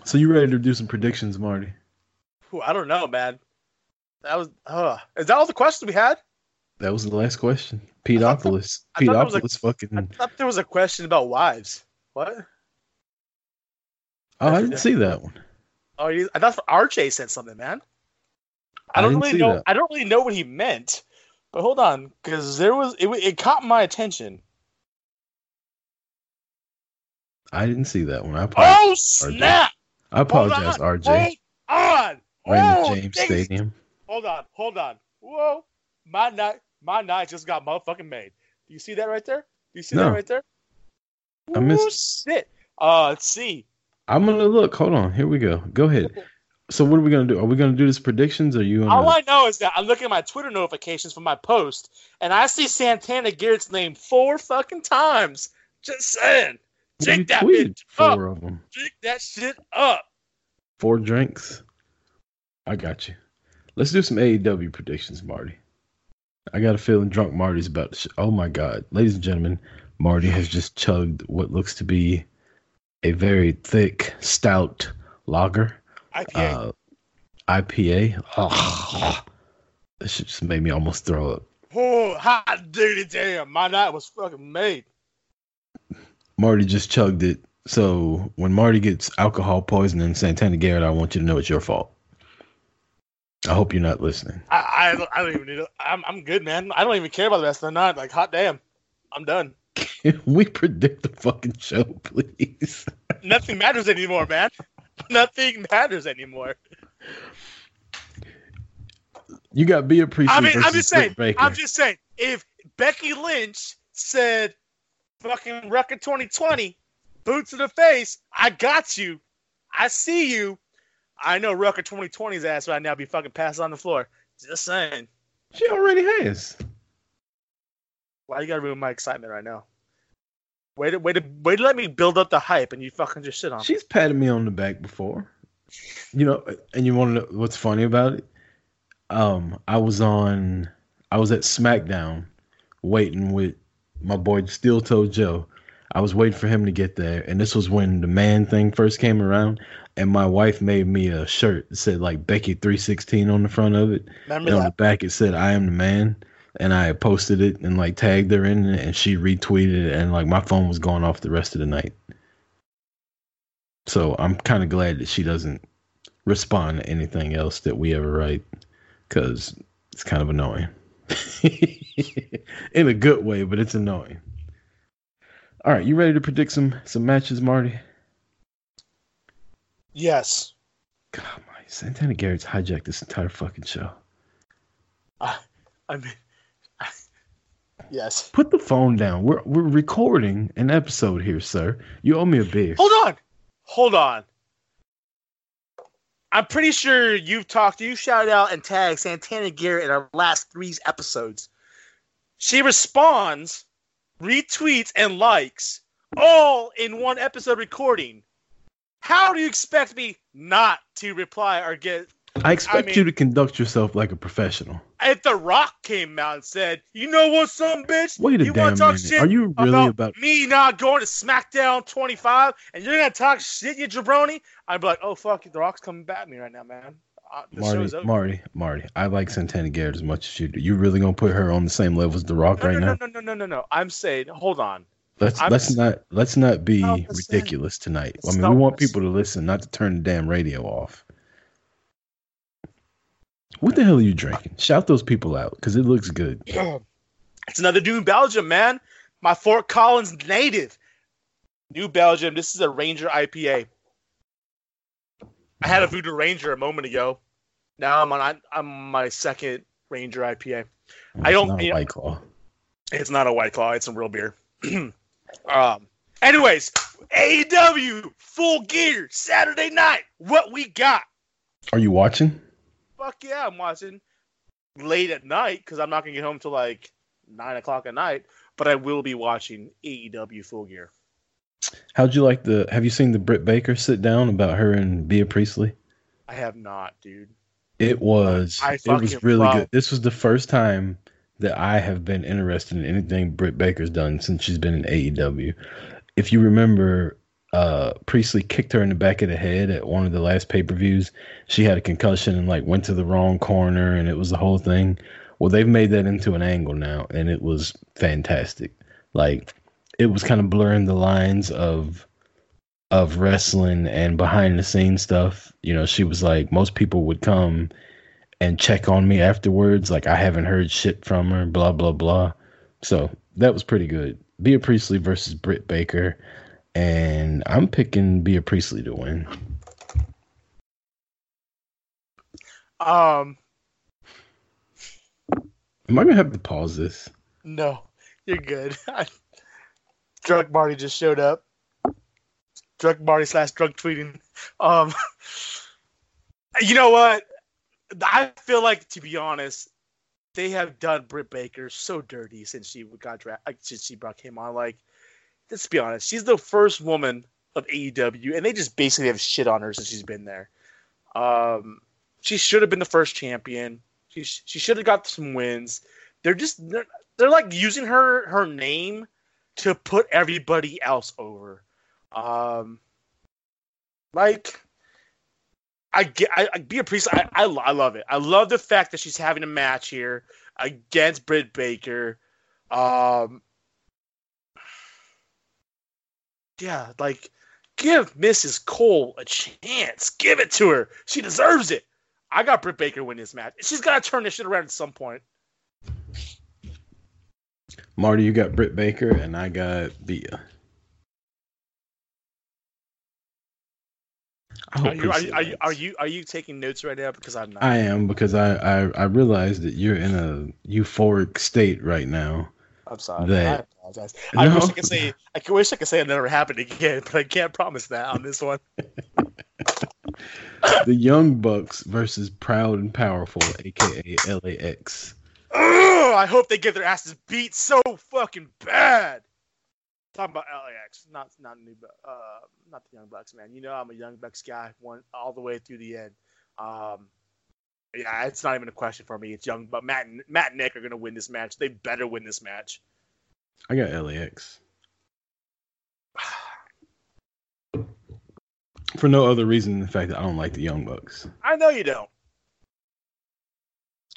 So you ready to do some predictions, Marty? Whew, I don't know, man. That was. Uh, is that all the questions we had? That was the last question. I that- Opolis. I thought a- fucking. I thought there was a question about wives. What? Oh, I didn't see that one. Oh, you, I thought RJ said something, man. I I don't didn't really know. that. I don't really know what he meant. But hold on, because there was it. It caught my attention. I didn't see that one. I apologize. Oh snap! I apologize, Hold on, RJ. Hold on. Raymond Oh, James things- Stadium. Hold on, hold on. Whoa, my night, my night just got motherfucking made. Do you see that right there? Do you see that right there? I missed Ooh, shit. Uh, let's see. I'm gonna look. Hold on. Here we go. Go ahead. So what are we gonna do? Are we gonna do this predictions? Or are you? All Gonna... I know is that I'm looking at my Twitter notifications for my post, and I see Santana Garrett's name four fucking times. Just saying. Drink that bitch up. of them. Drink that shit up. Four drinks. I got you. Let's do some AEW predictions, Marty. I got a feeling drunk Marty's about to. Sh- oh my God, ladies and gentlemen, Marty has just chugged what looks to be a very thick, stout lager. IPA. Uh, IPA. Oh, this shit just made me almost throw up. oh, hot diggity damn. My night was fucking made. Marty just chugged it. So when Marty gets alcohol poisoning Santana Garrett, I want you to know it's your fault. I hope you're not listening. I, I, don't- I don't even need it. I'm, I'm good, man. I don't even care about the rest of the night. Like, hot damn. I'm done. Can we predict the fucking show, please? Nothing matters anymore, man. Nothing matters anymore. You got Bea Priestley I mean, I'm just saying. Baker. I'm just saying. If Becky Lynch said, "Fucking record 2020, boot to the face. I got you. I see you. I know Rucker 2020's ass right now be fucking passed on the floor. Just saying. She already has. Why you gotta ruin my excitement right now? Wait to way to let me build up the hype and you fucking just shit on me. She's patted me on the back before. You know, and you want to know what's funny about it? Um, I was on, I was at SmackDown, waiting with my boy Steel Toe Joe. I was waiting for him to get there, and this was when the man thing first came around. And my wife made me a shirt that said like Becky three sixteen on the front of it, Remember and on the back it said I am the man. And I posted it and like tagged her in it, and she retweeted it, and like my phone was going off the rest of the night. So I'm kind of glad that she doesn't respond to anything else that we ever write because it's kind of annoying. In a good way, but it's annoying. All right, you ready to predict some some matches, Marty? Yes. God, my Santana Garrett's hijacked this entire fucking show. I mean Yes. Put the phone down. We're we're recording an episode here, sir. You owe me a beer. Hold on. Hold on. I'm pretty sure you've talked, you shouted out and tagged Santana Garrett in our last three episodes. She responds, retweets, and likes all in one episode recording. How do you expect me not to reply or get? I expect mean- you to conduct yourself like a professional. If The Rock came out and said, "You know what, some bitch? Wait a you damn talk minute. shit Are you really about, about- me not going to SmackDown 25 and you're gonna talk shit, you jabroni?" I'd be like, "Oh fuck, The Rock's coming back at me right now, man." Uh, Marty. Marty, Marty. I like Santana Garrett as much as you do. You really gonna put her on the same level as The Rock no, right no, now? no, no, no, no, no, no. I'm saying, hold on. Let's I'm let's not let's not be ridiculous tonight. I mean, we want people to listen, not to turn the damn radio off. What the hell are you drinking? Shout those people out because it looks good. It's another New Belgium, man. My Fort Collins native. New Belgium. This is a Ranger IPA. I had a Voodoo Ranger a moment ago. Now I'm on I'm on my second Ranger IPA. I don't- It's not a you know- White Claw. It's not a White Claw. It's some real beer. um. Anyways, AEW Full Gear Saturday night. What we got? Are you watching? Fuck yeah, I'm watching late at night because I'm not gonna get home till like nine o'clock at night. But I will be watching AEW Full Gear. How'd you like the? Have you seen the Britt Baker sit down about her and Bea Priestley? I have not, dude. It was I it was really love- good. This was the first time that I have been interested in anything Britt Baker's done since she's been in AEW. If you remember, uh, Priestley kicked her in the back of the head at one of the last pay per views. She had a concussion and like went to the wrong corner, and it was the whole thing. Well, they've made that into an angle now, and it was fantastic. Like it was kind of blurring the lines of of wrestling and behind the scenes stuff. You know, she was like, most people would come and check on me afterwards, like I haven't heard shit from her, blah blah blah. So that was pretty good. Bea Priestley versus Britt Baker, and I'm picking Bea Priestley to win. Um, Am I gonna have to pause this? no, you're good. drunk Marty just showed up. Drunk Marty slash drunk tweeting. Um, you know what? I feel like, to be honest, they have done Britt Baker so dirty since she got drafted. Since she brought came on, like, let's be honest, she's the first woman of AEW, and they just basically have shit on her since she's been there. Um, she should have been the first champion. She sh- she should have got some wins. They're just they're, they're like using her her name to put everybody else over. Um, like I get I, I be a priest. I, I I love it. I love the fact that she's having a match here against Britt Baker. Um, yeah, like give Mrs. Cole a chance. Give it to her. She deserves it. I got Britt Baker win this match. She's got to turn this shit around at some point. Marty, you got Britt Baker, and I got hope Are you, are, you, are, you, are you are you taking notes right now? Because I'm not. I am because I, I I realize that you're in a euphoric state right now I'm sorry. That- I apologize. I No. wish I could say. I wish I could say it never happened again, but I can't promise that on this one. the Young Bucks versus Proud and Powerful, aka LAX. Ugh, I hope they get their asses beat so fucking bad. Talking about LAX, not not new, uh, not the Young Bucks, man. You know I'm a Young Bucks guy, one all the way through the end. Um, yeah, it's not even a question for me. It's Young, but Matt and Matt and Nick are gonna win this match. They better win this match. I got LAX. For no other reason than the fact that I don't like the Young Bucks. I know you don't.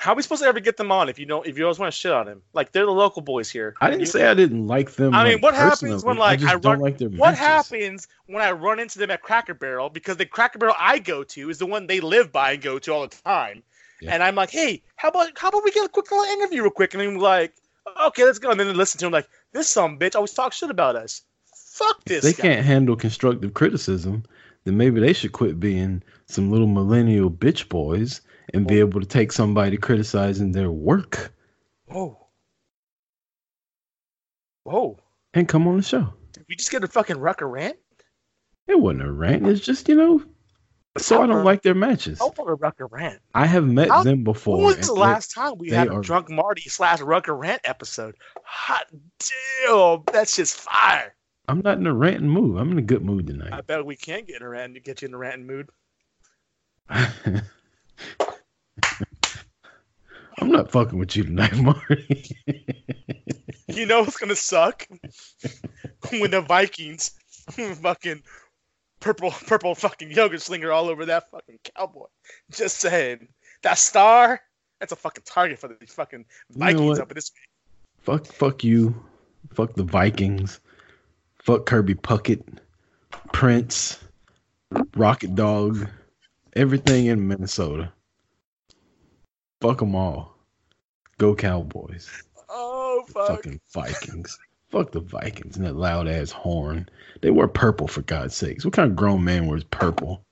How are we supposed to ever get them on if you don't? If you always want to shit on him, like they're the local boys here. I didn't You- say I didn't like them. I mean, like, what happens when, like, I I don't run- like their What happens when I run into them at Cracker Barrel? Because the Cracker Barrel I go to is the one they live by and go to all the time. Yeah. And I'm like, hey, how about how about we get a quick little interview real quick? And I'm like, okay, let's go. And then they listen to him like, this some bitch always talks shit about us. Fuck this. They guy. can't handle constructive criticism. Then maybe they should quit being some little millennial bitch boys and be able to take somebody criticizing their work Whoa. Whoa. and come on the show. Did we just get a fucking Rucker rant? It wasn't a rant. It's just you know. So I don't like their matches. How about a Rucker rant? I have met How- them before. When was the last time we had a are- drunk Marty slash Rucker rant episode? Hot damn, that's just fire. I'm not in a ranting mood. I'm in a good mood tonight. I bet we can get in a rant to get you in a ranting mood. I'm not fucking with you tonight, Marty. You know what's gonna suck when the Vikings fucking purple purple fucking yogurt slinger all over that fucking cowboy. Just saying that star. That's a fucking target for the fucking You know Vikings up in this. fuck, fuck you. Fuck the Vikings. Fuck Kirby Puckett, Prince, Rocket Dog, everything in Minnesota. Fuck them all. Go Cowboys. Oh fuck. Fucking Vikings. Fuck the Vikings and that loud ass horn. They wear purple for God's sakes. What kind of grown man wears purple?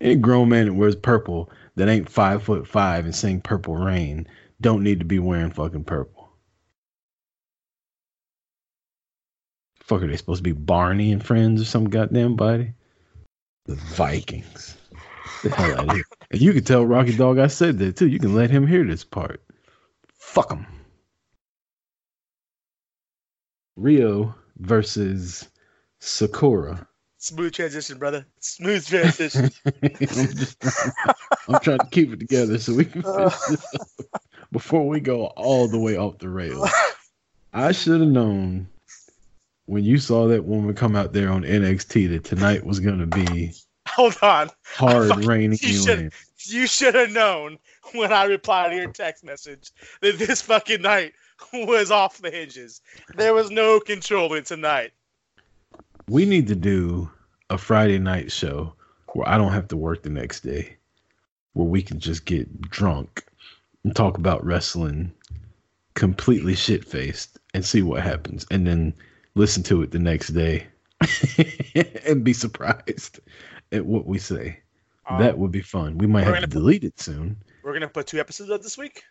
Any grown man that wears purple that ain't five foot five and sing Purple Rain don't need to be wearing fucking purple. Fuck are they supposed to be Barney and friends or some goddamn body? The Vikings. The hell out of here. And you can tell Rocky Dog I said that too. You can let him hear this part. Fuck him. Rio versus Sakura. Smooth transition, brother. Smooth transition. I'm, just, I'm trying to keep it together so we can finish this up before we go all the way off the rails. I should have known when you saw that woman come out there on NXT that tonight was going to be Hold on. hard Fucking- raining you you should- You should have known when I replied to your text message that this fucking night was off the hinges. There was no controlling tonight. We need to do a Friday night show where I don't have to work the next day, where we can just get drunk and talk about wrestling completely shit faced and see what happens, and then listen to it the next day and be surprised at what we say. Um, that would be fun. We might have to delete it soon. We're gonna put two episodes up this week.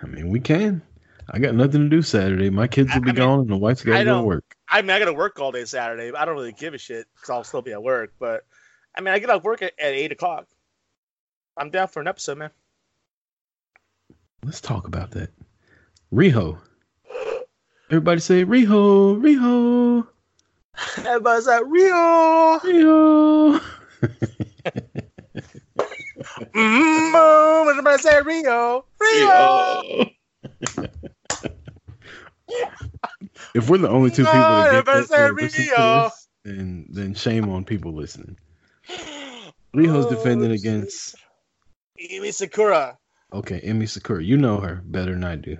I mean, we can. I got nothing to do Saturday. My kids will be I mean, gone, and the wife's got to go to work. I mean, I gotta work all day Saturday. But I don't really give a shit because I'll still be at work. But I mean, I get off work at, at eight o'clock. I'm down for an episode, man. Let's talk about that. Riho. Everybody say Riho, Riho, Everybody's like Rio. Riho. Mm-hmm. Everybody say Rio. Rio. if we're the only two people No, that get everybody that, say listen to Rio. this, then then shame on people listening. Riho's defending Oh, against Emi Sakura. okay, Emi Sakura. You know her better than I do.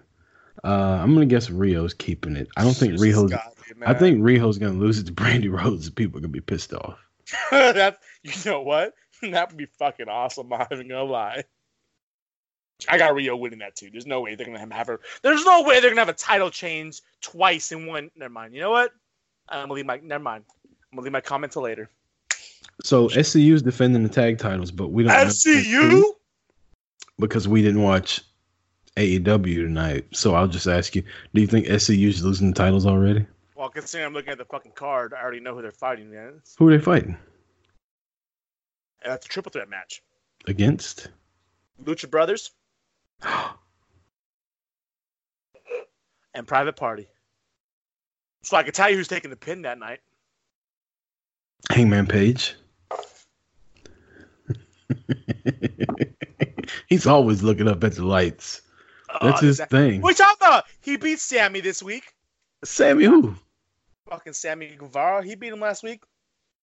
Uh, I'm gonna guess Rio's keeping it. I don't think She's just Riho's. got I think Riho's gonna lose it to Brandi Rhodes. and People are gonna be pissed off. that you know what? That would be fucking awesome. I'm not even gonna lie. I got Rio winning that too. There's no way they're gonna have her. There's no way they're gonna have a title change twice in one. Never mind. You know what? I'm gonna leave my. Never mind. I'm gonna leave my comment till later. So SCU's defending the tag titles, but we don't FCU. because we didn't watch AEW tonight, so I'll just ask you: Do you think SCU's losing the titles already? Well, considering I'm looking at the fucking card, I already know who they're fighting against. Who are they fighting And that's a triple threat match. against? Lucha Brothers and Private Party. So I can tell you who's taking the pin that night. Hangman Page. He's always looking up at the lights. That's Oh, his that- thing. What you talking about? He beat Sammy this week. Sammy who? Fucking Sammy Guevara. He beat him last week.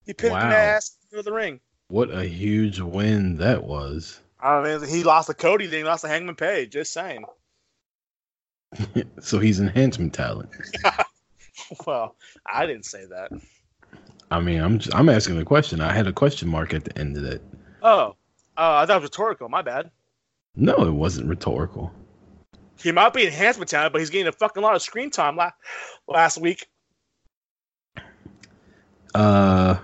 He pinned him Wow. ass into the ring. What a huge win that was. I don't. He lost to Cody, then he lost to Hangman Page. Just saying. so he's enhancement talent. Well, I didn't say that. I mean, I'm just, I'm asking a question. I had a question mark at the end of it. Oh, uh, I thought it was rhetorical. My bad. No, it wasn't rhetorical. He might be enhancement talent, but he's getting a fucking lot of screen time la- last week. Uh,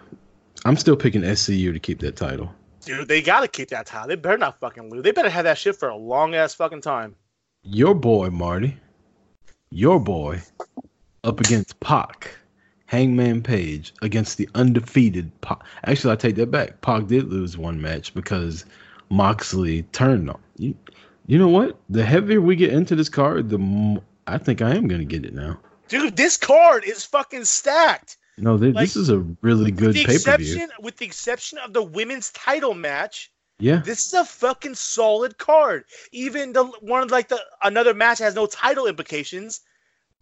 I'm still picking SCU to keep that title. Dude, they gotta keep that title. They better not fucking lose. They better have that shit for a long ass fucking time. Your boy Marty, your boy, up against Pac, Hangman Page against the undefeated Pac. Actually, I take that back. Pac did lose one match because Moxley turned on. You, you know what? The heavier we get into this card, the more, I think I am gonna get it now. Dude, this card is fucking stacked. No, th- Like, this is a really good pay per view. exception, with the exception of the women's title match, Yeah, this is a fucking solid card. Even the one of like the another match has no title implications.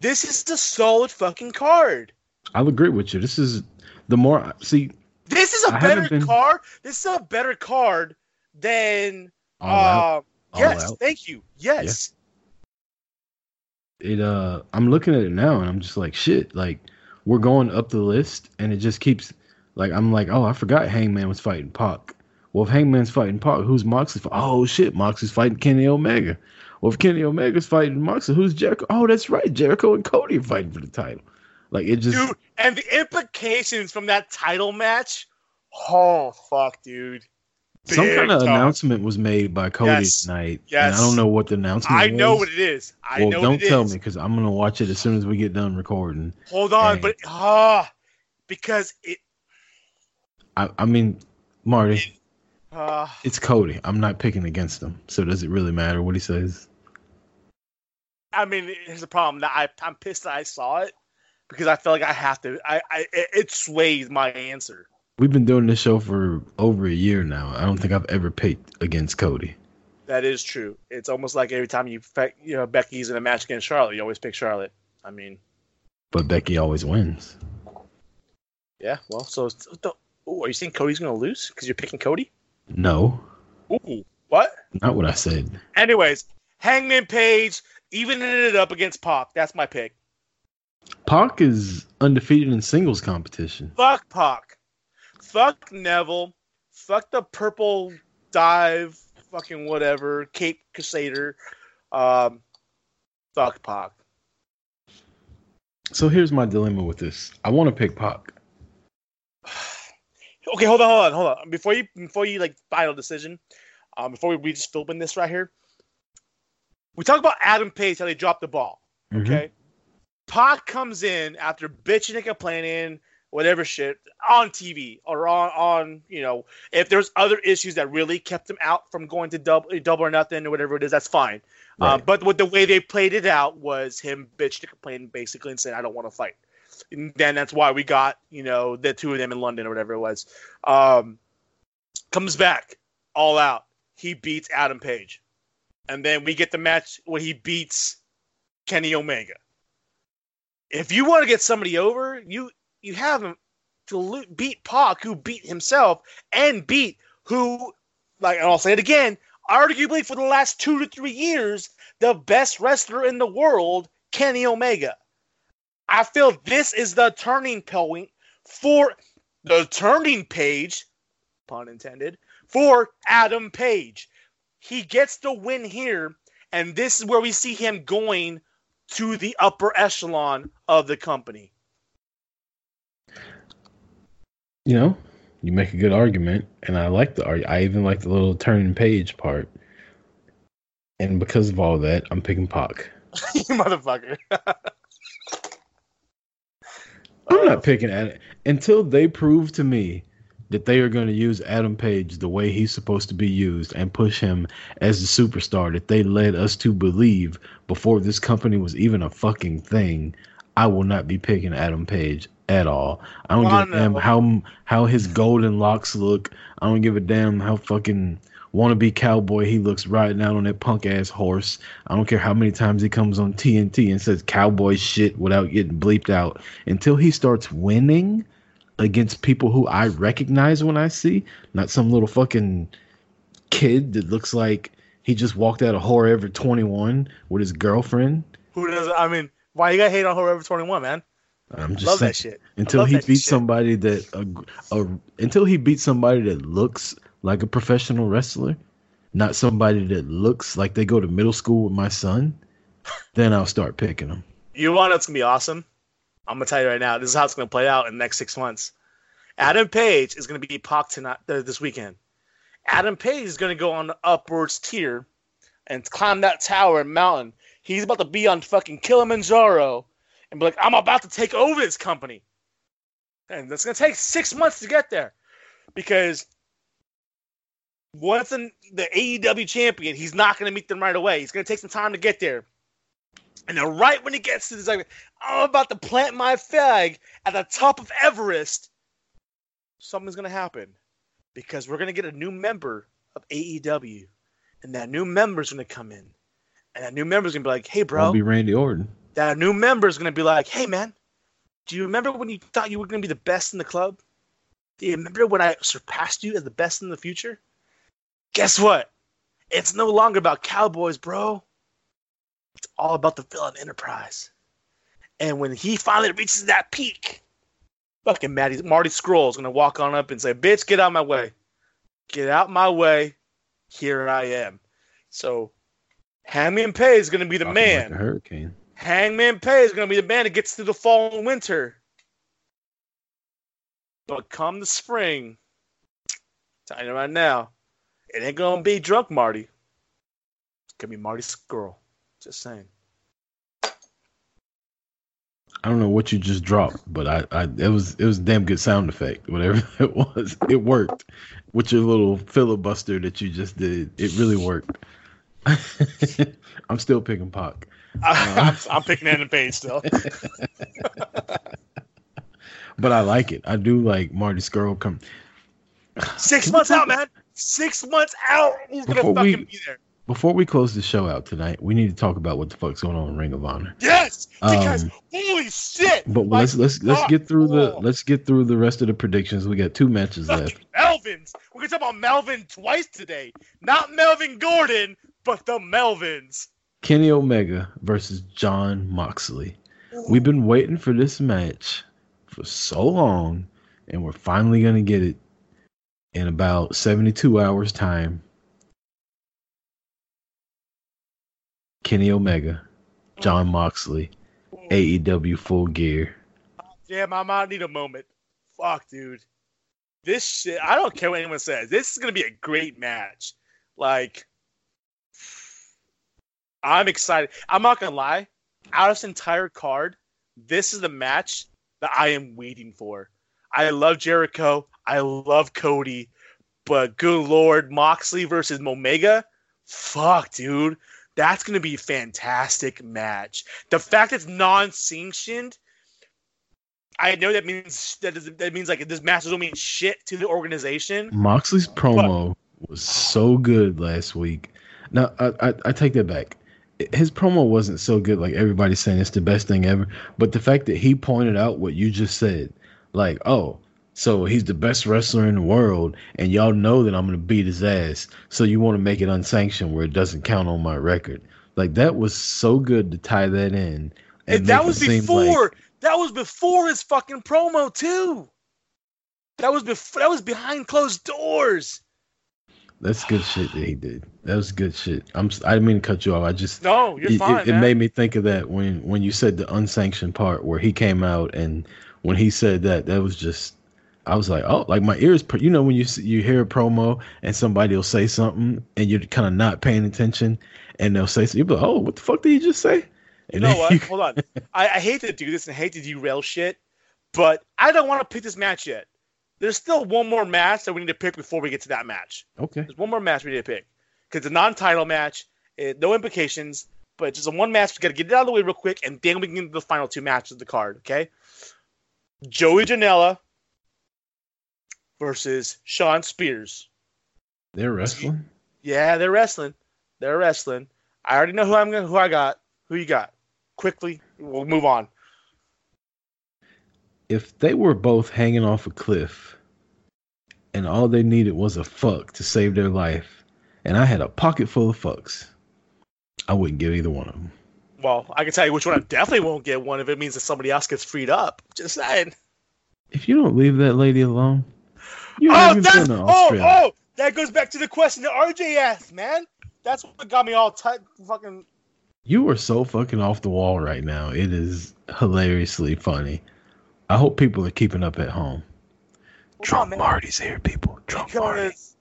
This is the solid fucking card. I'll agree with you. This is the more see. This is a I better been- card. This is a better card than. All out, all yes, out. thank you. Yes. it uh I'm looking at it now and I'm just like shit like we're going up the list and it just keeps like I'm like oh I forgot Hangman was fighting Pac. Well if Hangman's fighting Pac, who's Moxley? Oh shit, Moxley's fighting Kenny Omega. Well if Kenny Omega's fighting Moxley, who's Jericho? Oh that's right, Jericho and Cody are fighting for the title. Like it just Dude, and the implications from that title match. Oh fuck, dude. Some kind of time. announcement was made by Cody Yes. tonight. Yes. And I don't know what the announcement I know what it is. I well, know don't what it tell is. me because I'm gonna watch it as soon as we get done recording. Hold on, Dang. but ah, because it. I, I mean, Marty, Uh, It's Cody. I'm not picking against him. So does it really matter what he says? I mean, here's the problem. That I I'm pissed that I saw it because I feel like I have to. I, I it, it sways my answer. We've been doing this show for over a year now. I don't think I've ever picked against Cody. That is true. It's almost like every time you you know Becky's in a match against Charlotte, you always pick Charlotte. I mean, But Becky always wins. yeah. Well, so ooh, are you saying Cody's gonna lose because you're picking Cody? No, Ooh, what? not what I said. Anyways, Hangman Page even it up against Pac. That's my pick. Pac is undefeated in singles competition. Fuck Pac. Fuck Neville. Fuck the purple dive. Fucking whatever. Cape Crusader. Um, fuck Pac. So here's my dilemma with this. I want to pick Pac. Okay, hold on, hold on, hold on. Before you, before you like final decision, um, before we, we just filming this right here, we talk about Adam Page how they dropped the ball. Mhm. Okay, Pac comes in after bitching and complaining, whatever shit, on TV or on on you know if there's other issues that really kept him out from going to double double or nothing or whatever it is, that's fine. Um, Right. but with the way they played it out was him bitching and complaining basically and saying I don't want to fight. And then that's why we got you know the two of them in London or whatever it was. Um, comes back all out. He beats Adam Page, and then we get the match where he beats Kenny Omega. If you want to get somebody over, you you have him to beat Pac, who beat himself and beat who, like, and I'll say it again, arguably for the last two to three years, the best wrestler in the world, Kenny Omega. I feel this is the turning point for the turning page, pun intended, for Adam Page. He gets the win here, and this is where we see him going to the upper echelon of the company. You know, you make a good argument, and I like the argument. I even like the little turning page part. And because of all that, I'm picking Pac. you motherfucker. I'm not oh. picking at it until they prove to me that they are going to use Adam Page the way he's supposed to be used and push him as the superstar that they led us to believe before this company was even a fucking thing. I will not be picking Adam Page at all. I don't Well, give a damn how how his golden locks look. I don't give a damn how fucking wannabe cowboy he looks riding out on that punk ass horse. I don't care how many times he comes on TNT and says cowboy shit without getting bleeped out. Until he starts winning against people who I recognize when I see, not some little fucking kid that looks like he just walked out of Forever 21 with his girlfriend. Who does? I mean, why you got hate on Forever Twenty One, man? I'm just Love saying, that shit. until he beats shit. somebody that a, a, until he beats somebody that looks like a professional wrestler, not somebody that looks like they go to middle school with my son, then I'll start picking them. You want it's gonna be awesome? I'm gonna tell you right now. This is how it's gonna play out in the next six months. Adam Page is gonna be Pac tonight uh, this weekend. Adam Page is gonna go on the upwards tier and climb that tower and mountain. He's about to be on fucking Kilimanjaro and be like, I'm about to take over this company. And that's gonna take six months to get there. Because once in the AEW champion, he's not gonna meet them right away. He's gonna take some time to get there. And then right when he gets to this, I'm about to plant my flag at the top of Everest, something's gonna happen. Because we're gonna get a new member of AEW. And that new member's gonna come in. And that new member's gonna be like, hey bro, I'll be Randy Orton. that new member's gonna be like, hey man, do you remember when you thought you were gonna be the best in the club? Do you remember when I surpassed you as the best in the future? Guess what? It's no longer about cowboys, bro. It's all about the villain enterprise. And when he finally reaches that peak, fucking Matty, Marty Scurll is gonna walk on up and say, "Bitch, get out my way, get out my way." Here I am. So, Hangman Page is gonna be the Talking man. Like hurricane. Hangman Page is going to be the man that gets through the fall and winter. But come the spring, telling you right now, it ain't going to be drunk Marty. It's going to be Marty's girl. Just saying. I don't know what you just dropped, but I, I it was it was a damn good sound effect. Whatever it was, it worked. With your little filibuster that you just did, it really worked. I'm still picking Pac. I'm, I'm picking Hangman Page still. But I like it. I do like Marty Scurll come. Six months out, man. Six months out. He's going to Before fucking we- be there. Before we close the show out tonight, we need to talk about what the fuck's going on in Ring of Honor. Yes. Because, Um, holy shit. But let's let's let's get through the let's get through the rest of the predictions. We got two matches left. Melvins. We're gonna talk about Melvin twice today. Not Melvin Gordon, but the Melvins. Kenny Omega versus Jon Moxley. We've been waiting for this match for so long, and we're finally gonna get it in about 72 hours time. Kenny Omega, Jon Moxley, AEW Full Gear. Damn, I might need a moment. Fuck, dude. This shit. I don't care what anyone says. This is gonna be a great match. Like, I'm excited. I'm not gonna lie. Out of this entire card, this is the match that I am waiting for. I love Jericho. I love Cody. But good lord, Moxley versus Omega? Fuck, dude. That's gonna be a fantastic match. The fact it's non-sanctioned, I know that means that that means like this match don't mean shit to the organization. Moxley's promo was so good last week. Now I, I, I take that back. His promo wasn't so good, like everybody's saying it's the best thing ever. But the fact that he pointed out what you just said, like, oh, so he's the best wrestler in the world, and y'all know that I'm gonna beat his ass. So you want to make it unsanctioned where it doesn't count on my record. Like that was so good to tie that in. And, that was before. like- that was before his fucking promo too. That was before. That was behind closed doors. That's good shit that he did. That was good shit. I'm. I didn't mean to cut you off. I just No, you're it, fine, it, it made me think of that when when you said the unsanctioned part where he came out and when he said that that was just I was like, oh, like my ears. You know when you you hear a promo and somebody will say something and you're kind of not paying attention, and they'll say something. You'll be like, oh, what the fuck did he just say? You know what? you- Hold on. I, I hate to do this and hate to derail shit, but I don't want to pick this match yet. There's still one more match that we need to pick before we get to that match. okay. There's one more match we need to pick because it's a non-title match, it, no implications, but it's just a one match. We got to get it out of the way real quick, and then we can get into the final two matches of the card. Okay? Joey Janela versus Shawn Spears. They're wrestling. Yeah, they're wrestling. They're wrestling. I already know who I'm gonna who I got. Who you got? Quickly, we'll move on. If they were both hanging off a cliff, and all they needed was a fuck to save their life, and I had a pocket full of fucks, I wouldn't give either one of them. Well, I can tell you which one I definitely won't get one if it means that somebody else gets freed up. Just saying. If you don't leave that lady alone, you Oh, haven't that's oh oh that goes back to the question that RJ asked, man. That's what got me all tight. Fucking You are so fucking off the wall right now. It is hilariously funny. I hope people are keeping up at home. Trump man. Marty's here, people. Trump Marty. because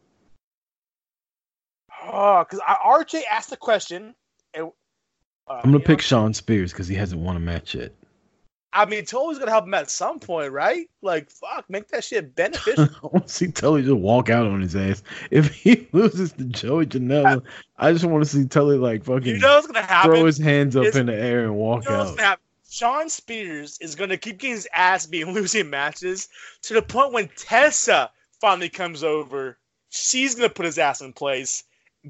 oh, because RJ asked the question. And, uh, I'm gonna pick know, Shawn Spears because he hasn't won a match yet. I mean, Tully's gonna help him at some point, right? Like, fuck, make that shit beneficial. I want to see Tully just walk out on his ass. If he loses to Joey Janela, I just want to see Tully like fucking you know what's gonna happen? throw his hands up It's- in the air and walk You know what's out. Shawn Spears is gonna keep getting his ass being losing matches to the point when Tessa finally comes over, she's gonna put his ass in place,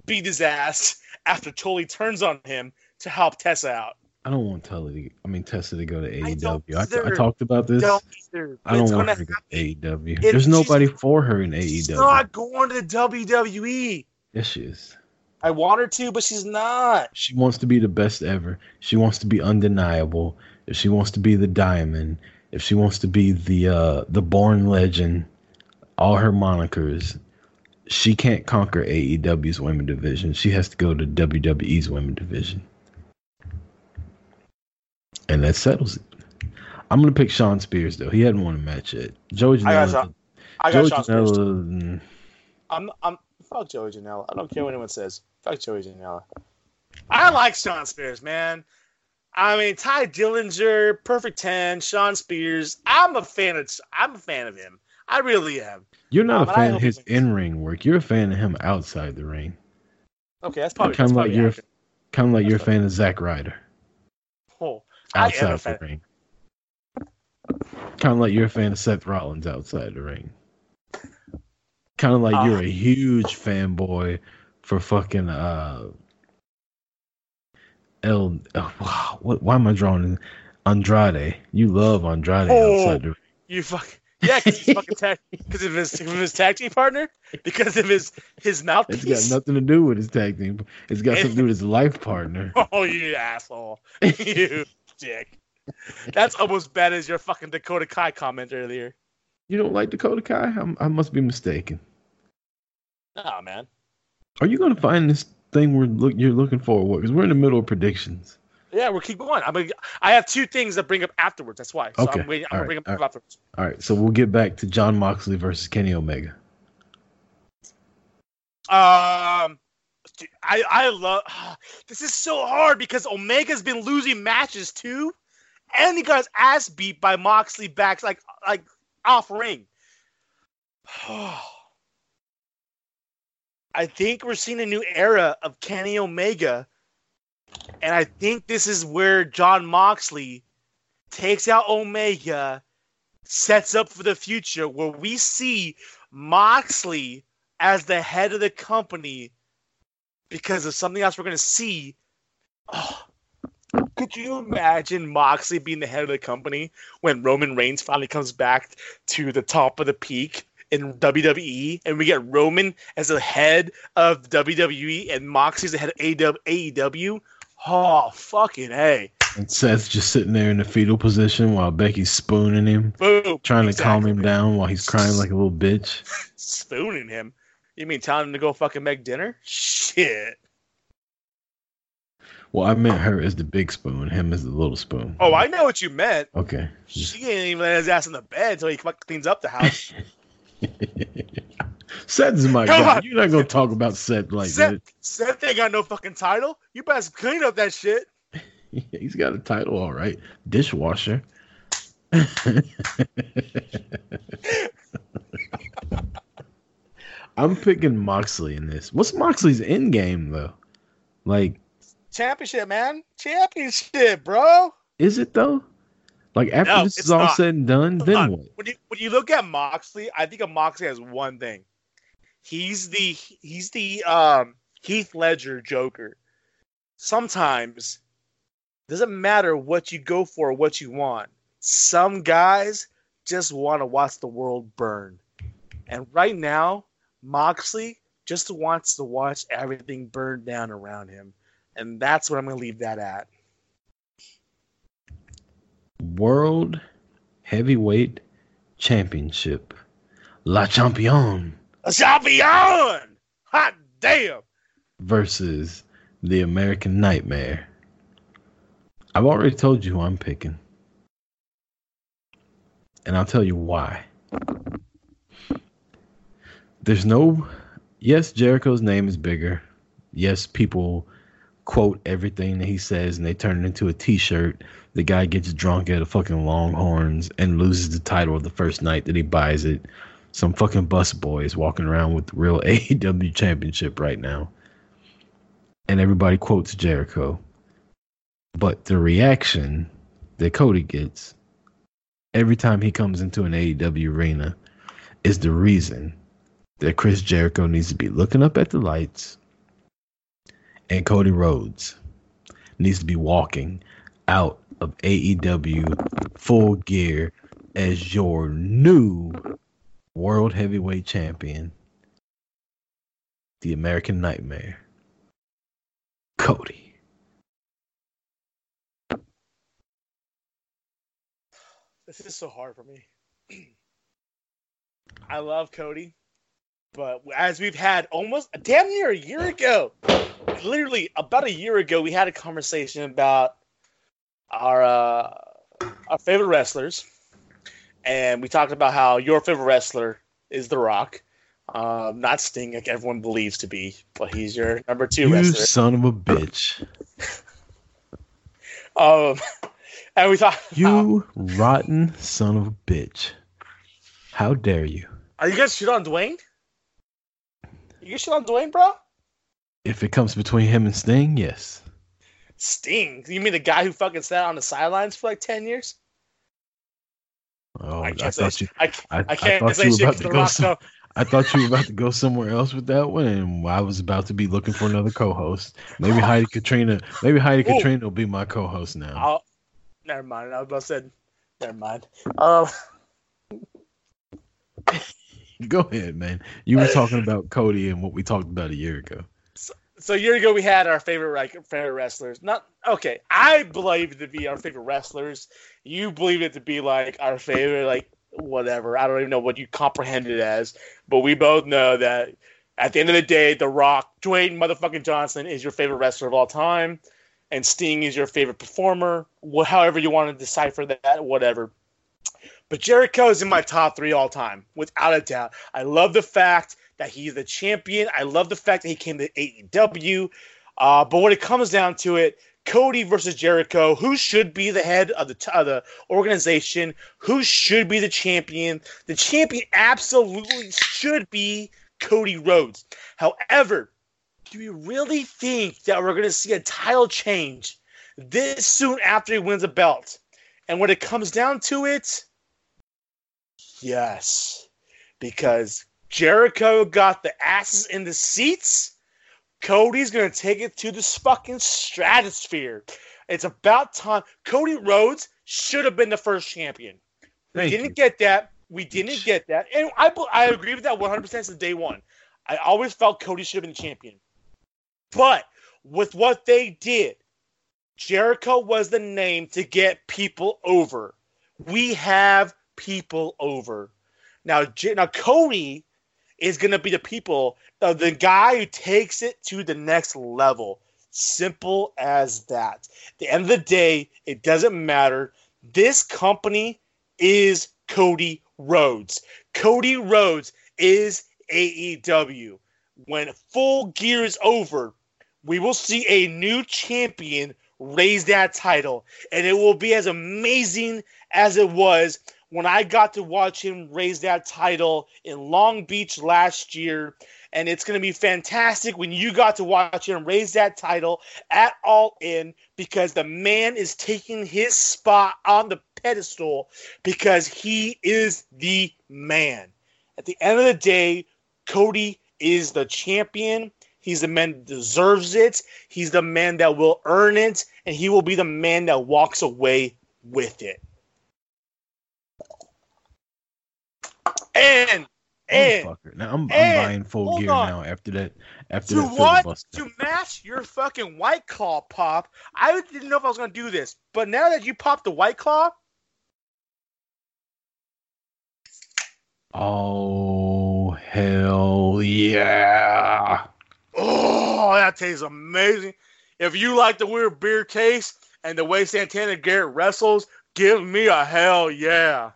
beat his ass after Tully turns on him to help Tessa out. I don't want Tully. To, I mean Tessa to go to I AEW. I, talked about this. Don't. I don't want her to go to AEW. It- There's she's- nobody for her in She's AEW. not going to the WWE. Yes, she is. I want her to, but she's not. She wants to be the best ever. She wants to be undeniable. If she wants to be the diamond, if she wants to be the uh the born legend, all her monikers, she can't conquer AEW's women division. She has to go to WWE's women division. And that settles it. I'm gonna pick Shawn Spears though. He hadn't won a match yet. Joey I got Janela. Shawn- I got Joey Shawn Spears. too. Janela. mm, I'm I'm fuck Joey Janela. I don't care what anyone says. Fuck Joey Janela. I like Shawn Spears, man. I mean Tye Dillinger, Perfect Ten, Shawn Spears. I'm a fan of I'm a fan of him. I really am. You're not a fan of his in ring work. You're a fan of him outside the ring. Okay, that's probably Kind of like you're, kind of like you're a fan of Zack Ryder Oh, I am a outside the ring. Kind of like you're a fan of Seth Rollins outside the ring. Kind of like Ah. you're a huge fanboy for fucking uh El. Oh, what? Why am I drawing in Andrade? You love Andrade Oh. outside the ring. You fuck yeah, because he's fucking tag because of his of his tag team partner because of his his mouthpiece. It's got nothing to do with his tag team. It's got something to do with his life partner. Oh, you asshole. you dick. That's almost bad as your fucking Dakota Kai comment earlier. You don't like Dakota Kai? I'm, I must be mistaken. Oh, man. Are you gonna find this thing we're look you're looking for? Because we're in the middle of predictions. Yeah, we'll keep going. I'm gonna, I have two things that bring up afterwards. That's why. So Okay, I'm waiting. I'm gonna bring right, them up all afterwards. All right, so we'll get back to Jon Moxley versus Kenny Omega. Um, dude, I I love. This is so hard because Omega's been losing matches too, and he got his ass beat by Moxley back like like off ring. I think we're seeing a new era of Kenny Omega, and I think this is where Jon Moxley takes out Omega, sets up for the future where we see Moxley as the head of the company because of something else we're going to see. Oh, could you imagine Moxley being the head of the company when Roman Reigns finally comes back to the top of the peak in WWE and we get Roman as the head of WWE and Moxie's the head of AEW? Oh, fucking A. And Seth's just sitting there in the fetal position while Becky's spooning him, Boom. trying to calm him down while he's crying like a little bitch. Spooning him. You mean telling him to go fucking make dinner? Shit. Well, I meant her as the big spoon, him as the little spoon. Oh, I know what you meant. Okay. She didn't even let his ass in the bed until he fucking cleans up the house. Seth is my Come guy. on. You're not gonna talk about Seth like Seth, Seth ain't got no fucking title. You best clean up that shit. He's got a title, all right. Dishwasher. I'm picking Moxley in this. What's Moxley's end game though? Like, Championship, man. Championship, bro. is it though? Like after No, this is all not. said and done, then what? When you when you look at Moxley, I think of Moxley as one thing. He's the he's the um Heath Ledger Joker. Sometimes doesn't matter what you go for, what you want. Some guys just want to watch the world burn. And right now, Moxley just wants to watch everything burn down around him. And that's what I'm going to leave that at. World Heavyweight Championship. La Champion A champion! Hot damn! versus the American Nightmare. I've already told you who I'm picking. And I'll tell you why. There's no. Yes, Jericho's name is bigger. Yes, people quote everything that he says and they turn it into a t shirt. The guy gets drunk at a fucking Longhorns and loses the title of the first night that he buys it. Some fucking bus boy is walking around with the real AEW championship right now. And everybody quotes Jericho. But the reaction that Cody gets every time he comes into an AEW arena is the reason that Chris Jericho needs to be looking up at the lights and Cody Rhodes needs to be walking out of AEW full gear as your new World Heavyweight Champion, the American Nightmare, Cody. This is so hard for me. I love Cody, but as we've had almost damn near a year ago, literally about a year ago, we had a conversation about our uh, our favorite wrestlers, and we talked about how your favorite wrestler is The Rock, um, not Sting, like everyone believes to be, but he's your number two You wrestler. son of a bitch. Um, and we thought, You rotten son of a bitch. How dare you? are you guys shit on Dwayne? You shit on Dwayne, bro? If it comes between him and Sting, yes. Sting? You mean the guy who fucking sat on the sidelines for like ten years? Oh, I, thought you. I, I, I can't I thought say you shit were 'cause about to the go. Rock. Some. I thought you were about to go somewhere else with that one, and I was about to be looking for another co-host. Maybe Heidi Katrina. Maybe Heidi Ooh. Katrina will be my co-host now. I'll, never mind. I was about to say, never mind. Um, Go ahead, man. You were talking about Cody and what we talked about a year ago. so a year ago we had our favorite favorite wrestlers. Not okay. I believe it to be our favorite wrestlers. You believe it to be like our favorite like whatever. I don't even know what you comprehend it as, but we both know that at the end of the day, The Rock, Dwayne motherfucking Johnson is your favorite wrestler of all time, and Sting is your favorite performer. However you want to decipher that, whatever. But Jericho is in my top three all time, without a doubt. I love the fact that he's the champion. I love the fact that he came to AEW. Uh, but when it comes down to it, Cody versus Jericho, who should be the head of the, of the organization? Who should be the champion? The champion absolutely should be Cody Rhodes. However, do we really think that we're going to see a title change this soon after he wins a belt? And when it comes down to it, yes, because Jericho got the asses in the seats. Cody's going to take it to the fucking stratosphere. It's about time. Cody Rhodes should have been the first champion. We Thank didn't you. get that. We didn't get that. And I, I agree with that 100% since day one. I always felt Cody should have been champion. But with what they did, Jericho was the name to get people over. We have people over. Now, now Cody is going to be the people, uh, the guy who takes it to the next level. Simple as that. At the end of the day, it doesn't matter. This company is Cody Rhodes. Cody Rhodes is AEW. When full gear is over, we will see a new champion raise that title, and it will be as amazing as it was when I got to watch him raise that title in Long Beach last year. And it's going to be fantastic when you got to watch him raise that title at All In because the man is taking his spot on the pedestal because he is the man. At the end of the day, Cody is the champion. He's the man that deserves it. He's the man that will earn it, and he will be the man that walks away with it. And and. Now I'm, I'm buying full gear on. now after that. After to that what? To match your fucking white claw pop. I didn't know if I was gonna do this, but now that you popped the white claw, Oh hell yeah! oh, that tastes amazing. If you like the weird beer taste and the way Santana Garrett wrestles, give me a hell yeah.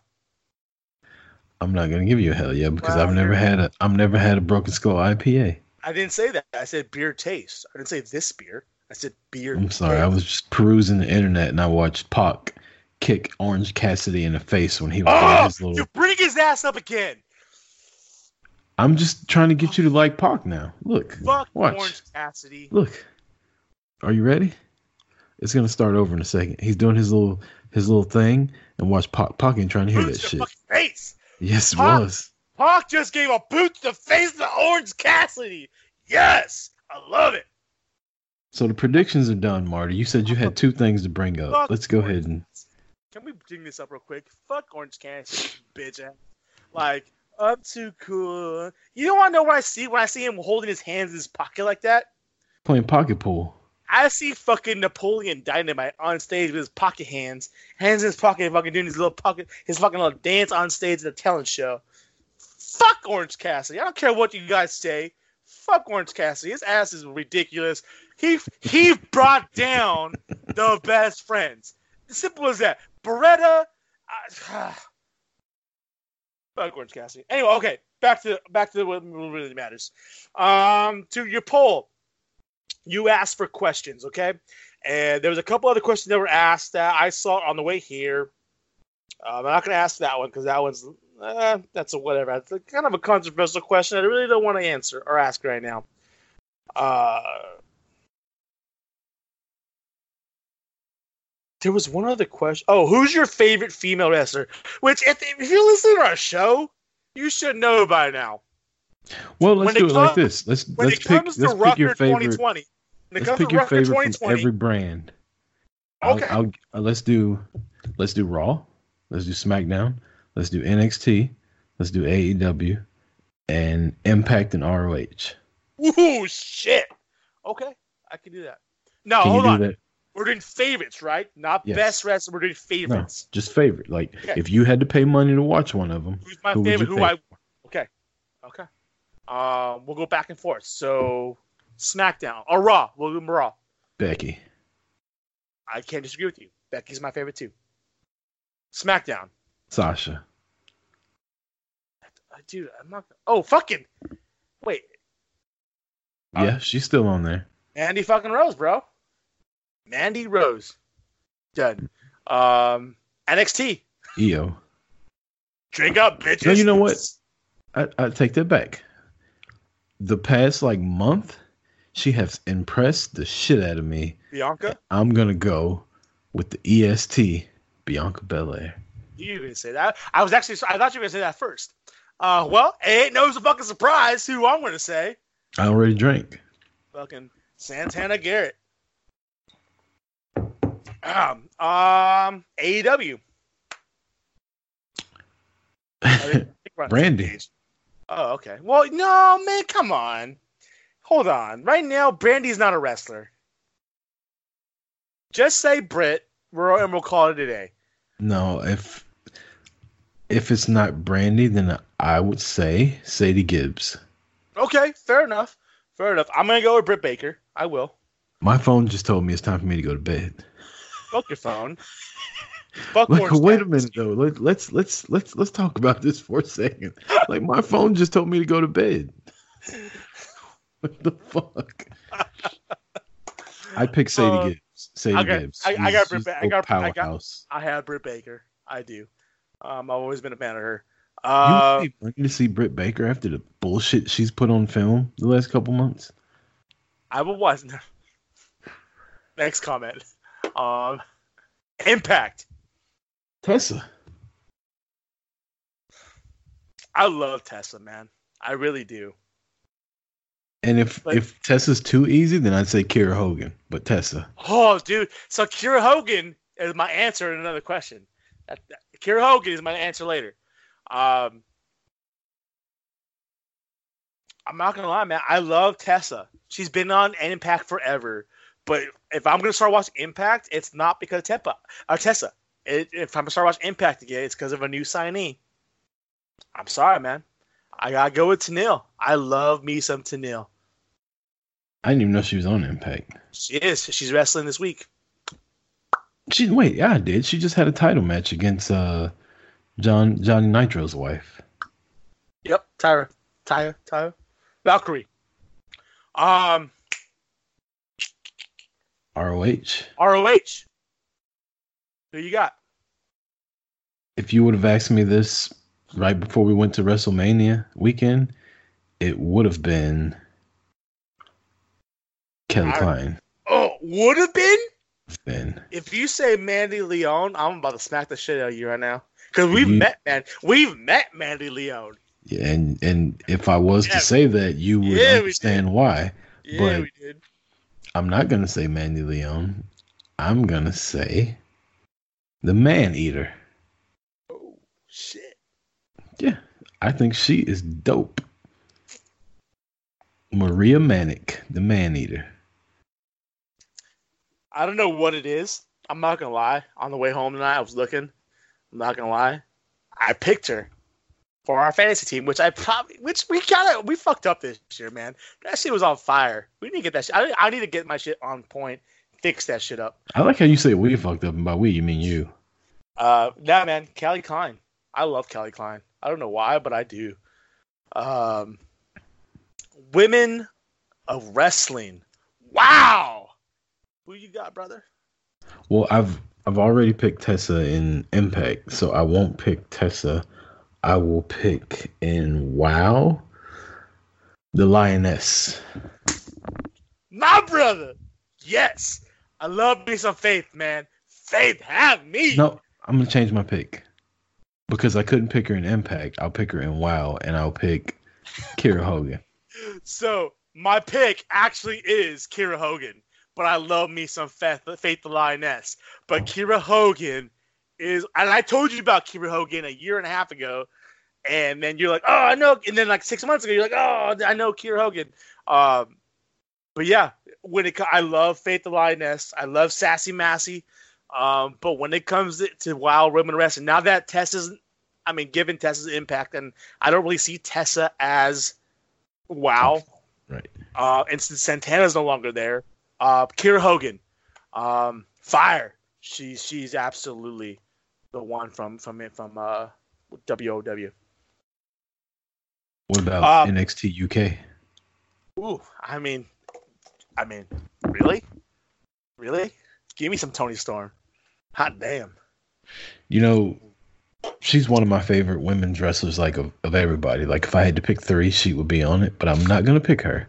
I'm not gonna give you a hell yeah because I've never had a I've never had a Broken Skull IPA. I didn't say that. I said beer taste. I didn't say this beer. I said beer. I'm sorry, I was just perusing the internet and I watched Pac kick Orange Cassidy in the face when he was Oh, his little. you bring his ass up again. I'm just trying to get you to like Pac now. Look, Fuck watch. Orange Cassidy. Look, are you ready? It's gonna start over in a second. He's doing his little his little thing, and watch Pac. Pac ain't trying to hear Boot that shit. fucking face. Yes, it was. Pac just gave a boot to the face of Orange Cassidy. Yes, I love it. So the predictions are done, Marty. You said you had two things to bring up. Fuck Let's go Orange ahead and Can we bring this up real quick? Fuck Orange Cassidy, bitch ass. Like, I'm too cool. You don't want to know what I see when I see him holding his hands in his pocket like that? playing pocket pool. I see fucking Napoleon Dynamite on stage with his pocket hands, hands in his pocket, fucking doing his little pocket, his fucking little dance on stage at a talent show. Fuck Orange Cassidy. I don't care what you guys say. Fuck Orange Cassidy. His ass is ridiculous. He he brought down the best friends. Simple as that. Beretta. I, fuck Orange Cassidy. Anyway, okay. Back to back to what really matters. Um, to your poll you asked for questions, okay? And there was a couple other questions that were asked that I saw on the way here. Um, I'm not going to ask that one because that one's eh, that's a whatever. It's a, kind of a controversial question. I really don't want to answer or ask right now. Uh, there was one other question. Oh, who's your favorite female wrestler? Which, if, if you're listening to our show, you should know by now. Well, let's When do it like this. Let's When let's it pick let's pick your favorite. 2020, when it Let's pick your Rucker favorite from every brand. I'll, Okay. I'll, uh, let's do let's do Raw. Let's do SmackDown. Let's do NXT. Let's do AEW, and Impact and ROH. Ooh, shit. Okay, I can do that. No, Can hold on. that? We're doing favorites, right? Not Yes. best wrestler. We're doing No, favorites. just favorite. Like Okay. if you had to pay money to watch one of them, Who's my who favorite? Who I? Okay, okay. Um, we'll go back and forth. So, SmackDown or Raw? We'll do Raw. Becky. I can't disagree with you. Becky's my favorite too. SmackDown, Sasha. Uh, dude. I'm not. Oh, fucking. Wait, Uh, Yeah, she's still on there. Mandy fucking Rose, bro. Mandy Rose. Done. Um, NXT. Io. Drink up, bitches. No, you know what? I, I take that back. The past like month, she has impressed the shit out of me. Bianca. I'm gonna go with the EST Bianca Belair. You didn't say that. I was actually. I thought you were gonna say that first. Uh, well, it ain't no fucking surprise who I'm gonna say. I already drank. Fucking Santana Garrett. Um, um, AEW. Brandi. Oh, okay. Well, no, man, come on. Hold on. Right now, Brandi's not a wrestler. Just say Britt, we're- and we'll call it a day. No, if if it's not Brandi, then I would say Sadie Gibbs. Okay, fair enough. Fair enough. I'm gonna go with Britt Baker. I will. My phone just told me it's time for me to go to bed. Fuck your phone. Fuck Like, wait a minute though. Let, let's let's let's let's talk about this for a second. Like my phone just told me to go to bed. what the fuck? I picked Sadie Uh, Gibbs. Sadie I got- Gibbs. I- I got Britt- I a got- I got- powerhouse. I have Britt Baker. I do. Um, I've always been a fan of her. You Uh, would pay to see Britt Baker after the bullshit she's put on film the last couple months. I will watch. Next comment. Um, Impact. Tessa. I love Tessa, man. I really do. And if if Tessa's too easy, then I'd say Kiera Hogan. But Tessa. Oh, dude. So Kiera Hogan is my answer in another question. That, that- Kiera Hogan is my answer later. Um, I'm not gonna lie, man. I love Tessa. She's been on Impact forever. But if I'm gonna start watching Impact, it's not because of Tepa or Tessa. It, if I'm gonna start watching Impact again, it's because of a new signee. I'm sorry, man. I gotta go with Tenille. I love me some Tenille. I didn't even know she was on Impact. She is. She's wrestling this week. She wait, yeah, I did. She just had a title match against uh John Johnny Nitro's wife. Yep, Taya, Taya, Taya, Valkyrie. Um, ROH. ROH. Who you got? If you would have asked me this right before we went to WrestleMania weekend, it would have been Kelly I- Klein. Oh, would have been Been if you say Mandy Leon. I'm about to smack the shit out of you right now because we've You- met, man. We've met Mandy Leon. yeah, and and if I was Yeah. to say that, you would Yeah, understand why. Yeah, But- we did. I'm not gonna say Mandy Leon. I'm gonna say the Man Eater. Oh shit. Yeah, I think she is dope. Maria Manic, the Man Eater. I don't know what it is. I'm not gonna lie. On the way home tonight, I was looking. I'm not gonna lie. I picked her for our fantasy team, which I probably, which we kind of we fucked up this year, man. That shit was on fire. We need to get that shit. I, I need to get my shit on point, fix that shit up. I like how you say we fucked up, and by we you mean you. Uh, nah, man, Callie Klein. I love Kelly Klein. I don't know why, but I do. Um, women of wrestling. Wow. Who you got, brother? Well, I've I've already picked Tessa in Impact, so I won't pick Tessa. I will pick in WoW the Lioness. My brother. Yes. I love me some faith, man. Faith, have me. No, I'm gonna change my pick because I couldn't pick her in Impact. I'll pick her in WoW, and I'll pick Kiera Hogan. So my pick actually is Kiera Hogan, but I love me some Faith, Faith the Lioness. But Kiera Hogan is, and I told you about Kiera Hogan a year and a half ago, and then you're like, oh, I know, and then like six months ago, you're like, oh, I know Kira Hogan. Um, but yeah, when it, I love Faith the Lioness, I love Sassy Massey. Um, but when it comes to, to Wild Women Wrestling, now that Tessa's, I mean, given Tessa's impact, and I don't really see Tessa as Wow. Right. Uh, and since Santana's no longer there, uh, Kiera Hogan, um, fire. She's she's absolutely the one from from from uh, WOW. What about Um, NXT UK? Ooh, I mean, I mean, really, really, give me some Toni Storm. Hot damn. You know, she's one of my favorite women's wrestlers, like of, of everybody. Like if I had to pick three, she would be on it, but I'm not gonna pick her.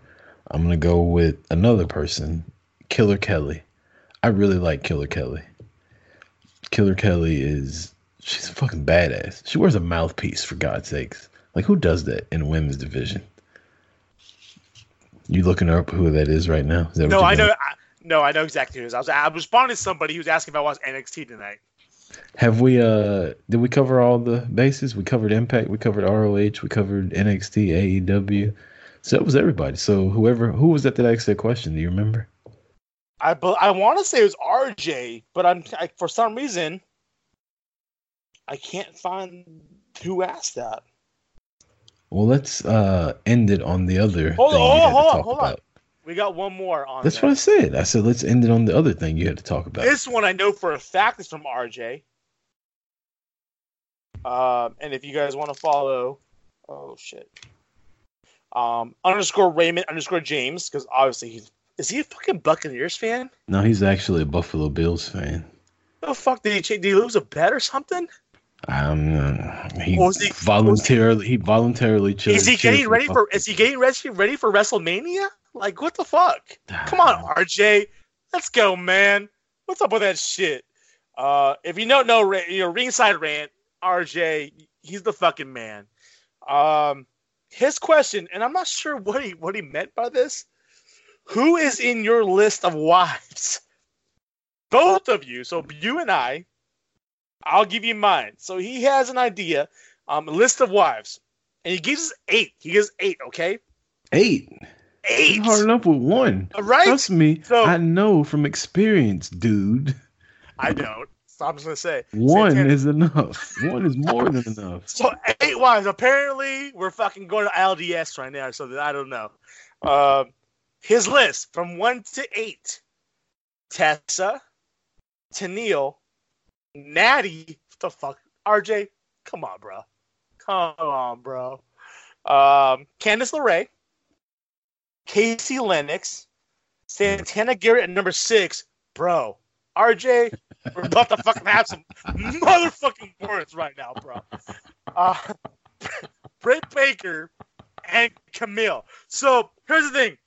I'm gonna go with another person, Killer Kelly. I really like Killer Kelly. Killer Kelly is she's a fucking badass. She wears a mouthpiece for God's sakes. Like who does that in women's division? You looking up who that is right now? Is that what No, I know. I, no, I know exactly who it is. I was I was responding to somebody who was asking if I watched NXT tonight. Have we uh did we cover all the bases? We covered Impact, we covered ROH, we covered NXT, AEW. So that was everybody. So whoever who was that that asked that question? Do you remember? I I want to say it was RJ, but I'm I, for some reason I can't find who asked that. Well, let's uh end it on the other Hold thing on, we had hold on, hold on. We got one more on. That's what I said. I said let's end it on the other thing you had to talk about. This one I know for a fact is from RJ. Um, and if you guys want to follow, oh shit, um, underscore Raymond underscore James because obviously he's is he a fucking Buccaneers fan? no, he's actually a Buffalo Bills fan. The fuck did he cha- did he lose a bet or something? Um, he Was he- voluntarily he voluntarily chose. is he getting ready for? Is he getting ready ready for WrestleMania? Like what the fuck? Come on, RJ. Let's go, man. What's up with that shit? Uh, if you don't know, you know, ringside rant, RJ, he's the fucking man. Um, his question, and I'm not sure what he what he meant by this. Who is in your list of wives? Both of you. So you and I. I'll give you mine. So he has an idea, um, a list of wives, and he gives us eight. He gives eight. Okay, eight. Eight. Hard enough with one. Right? Trust me, So- I know from experience, dude. I don't. So I'm just gonna say One Santana- is enough. One is more than enough. So eight wives. Apparently, we're fucking going to LDS right now. So that I don't know. Um, his list from one to eight: Tessa, Tenille, Natty. What the fuck, RJ? Come on, bro. Come on, bro. Um, Candice LeRae, Casey Lennox, Santana Garrett at number six, bro. RJ, we're about to fucking have some motherfucking words right now, bro. Uh, Britt Baker and Camille. So here's the thing.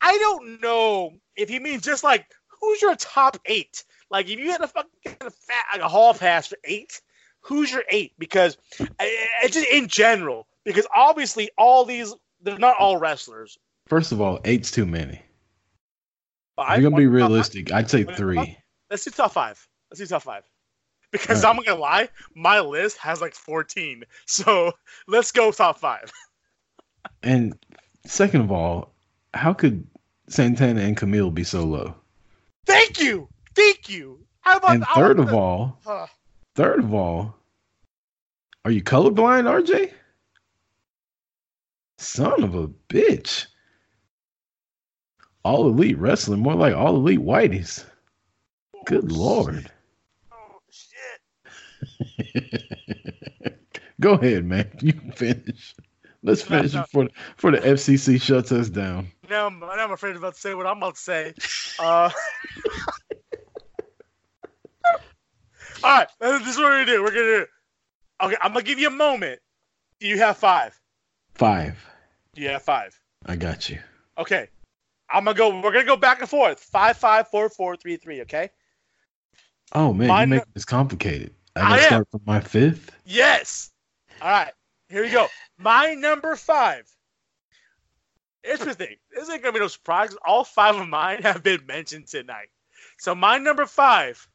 I don't know if you mean just like who's your top eight. Like if you had a fucking a fat like a hall pass for eight, who's your eight? Because I, I just in general, because obviously all these they're not all wrestlers. First of all, eight's too many. Five, If you're gonna be realistic, I'd say three. Let's do top five. Let's do top five. Because Alright. I'm not gonna lie, my list has like 14. So let's go top five. And second of all, how could Santana and Camille be so low? Thank you, thank you. How about And third of all, the- uh, third of all, are you colorblind, RJ? Son of a bitch. All elite wrestling, more like all elite whiteys. Good lord. oh shit. Go ahead, man. You finish. Let's finish no. before before the FCC shuts us down. Now I'm, now I'm afraid about to say what I'm about to say. Uh, all right, this is what we're gonna do. We're gonna do. Okay, I'm gonna give you a moment. You have five? Five. You have five? I got you. Okay. I'm gonna go. We're gonna go back and forth. Five, five, four, four, three, three. Okay. Oh man, Mine- you make this complicated. I I gotta am. start from my fifth. Yes. All right. Here we go. My number five. Interesting. This ain't gonna be no surprise. All five of mine have been mentioned tonight. So my number five,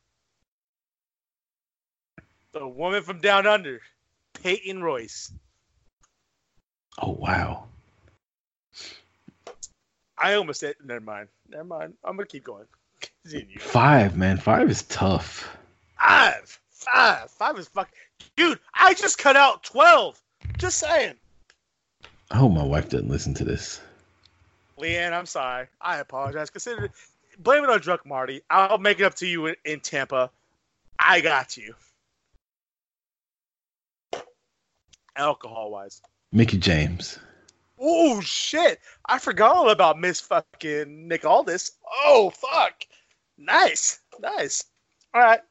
the woman from down under, Peyton Royce. Oh wow. I almost said. Never mind. Never mind. I'm gonna keep going. Continue. Five, man. Five is tough. Five. Five. Five is fuck. Dude, I just cut out twelve. Just saying. I hope my wife doesn't listen to this. Leanne, I'm sorry. I apologize. Consider blame it on drunk Marty. I'll make it up to you in, in Tampa. I got you. Alcohol wise. Mickie James. Oh shit! I forgot all about Miss fucking Nick Aldis. Oh fuck! Nice, nice. All right.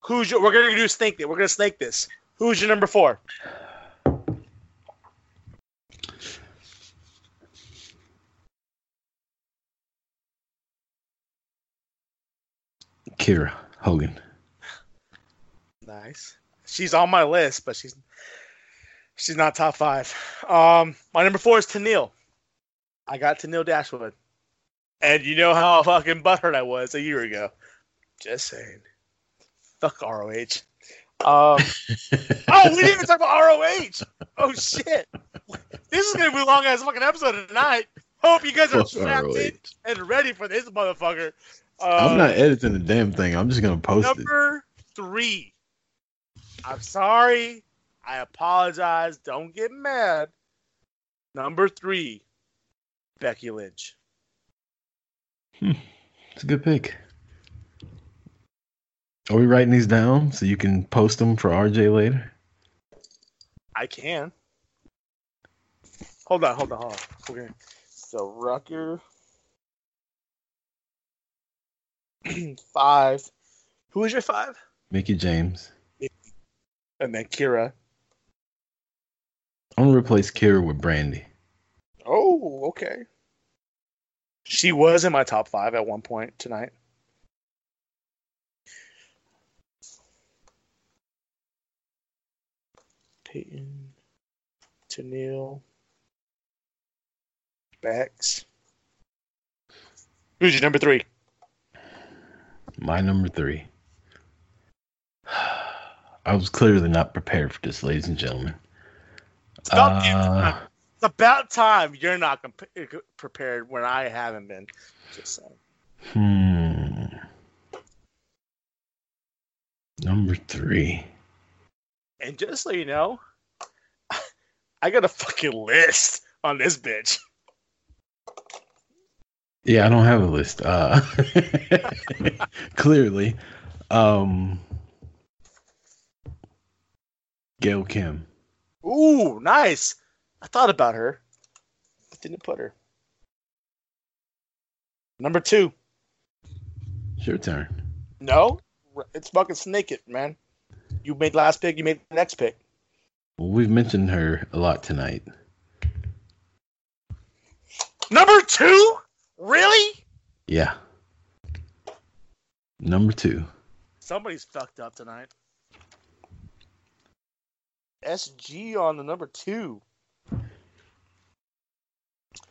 Who's your? We're gonna do snake this. We're gonna snake this. Who's your number four? Kiera Hogan. Nice. She's on my list, but she's she's not top five. Um, my number four is Tenille. I got Tenille Dashwood, and you know how fucking butthurt I was a year ago. Just saying. Fuck ROH. Um, oh, we didn't even talk about ROH. Oh shit. This is gonna be a long ass fucking episode tonight. Hope you guys are strapped in and ready for this motherfucker. Uh, I'm not editing the damn thing. I'm just gonna post it. Number three. I'm sorry. I apologize. Don't get mad. Number three, Becky Lynch. Hmm. It's a good pick. Are we writing these down so you can post them for RJ later? I can. Hold on, hold on, hold on. Okay. So Rucker five. Who is your five? Mickie James. And then Kiera. I'm gonna replace Kiera with Brandi. Oh, okay. She was in my top five at one point tonight. Peyton, Tenille, Bex. Who's your number three? My number three. I was clearly not prepared for this, ladies and gentlemen. It's about, Uh, time. it's about time you're not comp- prepared when I haven't been. Just saying. Hmm. Number three. And just so you know, I got a fucking list on this bitch. Yeah, I don't have a list. Uh, clearly, um, Gail Kim. Ooh, nice. I thought about her, but didn't put her. Number two. It's your turn. No, it's fucking Snake It, man. You made last pick. You made the next pick. Well, we've mentioned her a lot tonight. Number two. Really? Yeah. Number two. Somebody's fucked up tonight. SG on the number two.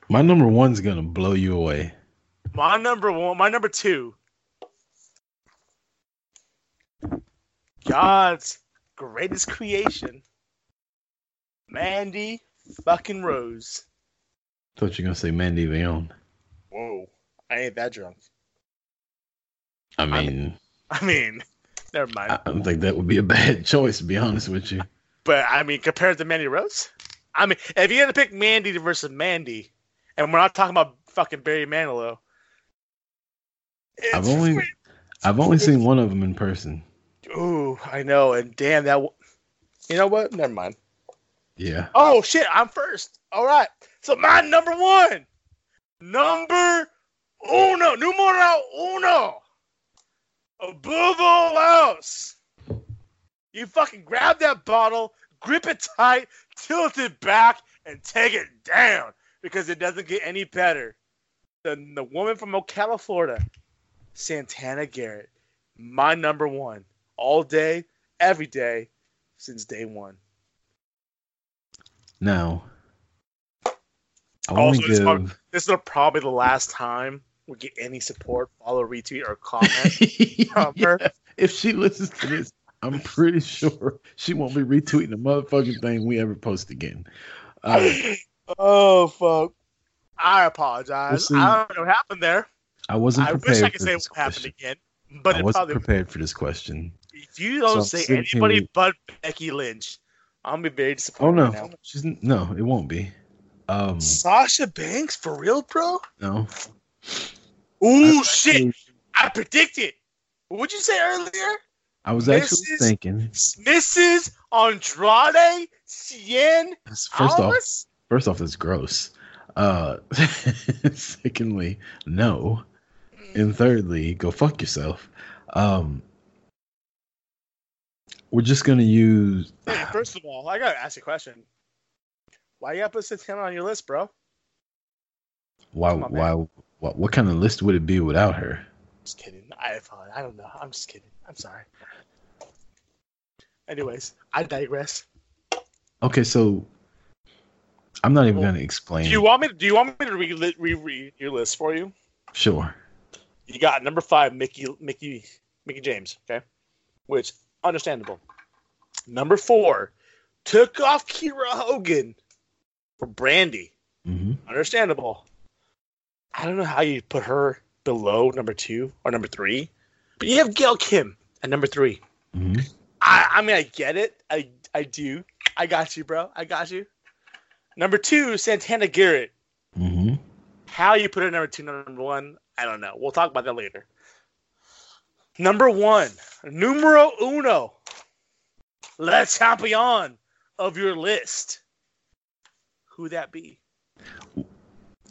My number one's gonna blow you away. My number one, my number two. God's greatest creation. Mandy fucking Rose. Thought you were gonna say Mandy Leon. Whoa. I ain't that drunk. I mean, I mean, never mind. I don't think that would be a bad choice, to be honest with you. But I mean, compared to Mandy Rose, I mean, if you had to pick Mandy versus Mandy, and we're not talking about fucking Barry Manilow, I've only, I've only seen one of them in person. Ooh, I know, and damn that. w- You know what? Never mind. Yeah. Oh shit, I'm first. All right. So my number one, number uno, numero uno, above all else. You fucking grab that bottle, grip it tight, tilt it back, and take it down because it doesn't get any better than the woman from Ocala, Florida, Santana Garrett. My number one, all day, every day, since day one. Now, I Also, give. This is probably the last time we get any support, follow, retweet, or comment. from her. Yeah, if she listens to this, I'm pretty sure she won't be retweeting the motherfucking thing we ever post again. Uh, oh fuck! I apologize. See. I don't know what happened there. I wasn't I wish I could say what happened again, but I wasn't prepared for this question. If you don't I'm say anybody here- but Becky Lynch, I'm gonna be very disappointed. Oh no, right she's no, it won't be. Um, Sasha Banks for real, bro? no. Ooh I- shit! I predicted. What would you say earlier? I was actually Mrs. thinking. Mrs. Andrade Cien First off, first off, it's gross. Uh, secondly, no, and thirdly, go fuck yourself. Um, we're just gonna use. Hey, first of all, I gotta ask you a question. Why you gotta put Santana on your list, bro? Why? On, Why? What? What kind of list would it be without her? Just kidding. I I don't know. I'm just kidding. I'm sorry. Anyways, I digress. Okay, so I'm not even Well, gonna explain. Do you want me? To, Do you want me to re re your list for you? Sure. You got number five, Mickie Mickie Mickie James. Okay, which understandable. Number four, took off Kiera Hogan for Brandi. hmm Understandable. I don't know how you put her below number two or number three, but you have Gail Kim at number three. hmm I, I mean, I get it. I I do. I got you, bro. I got you. Number two, Santana Garrett. hmm How you put it number two, number one, I don't know. We'll talk about that later. Number one, numero uno, Le Champion of your list. Who that be?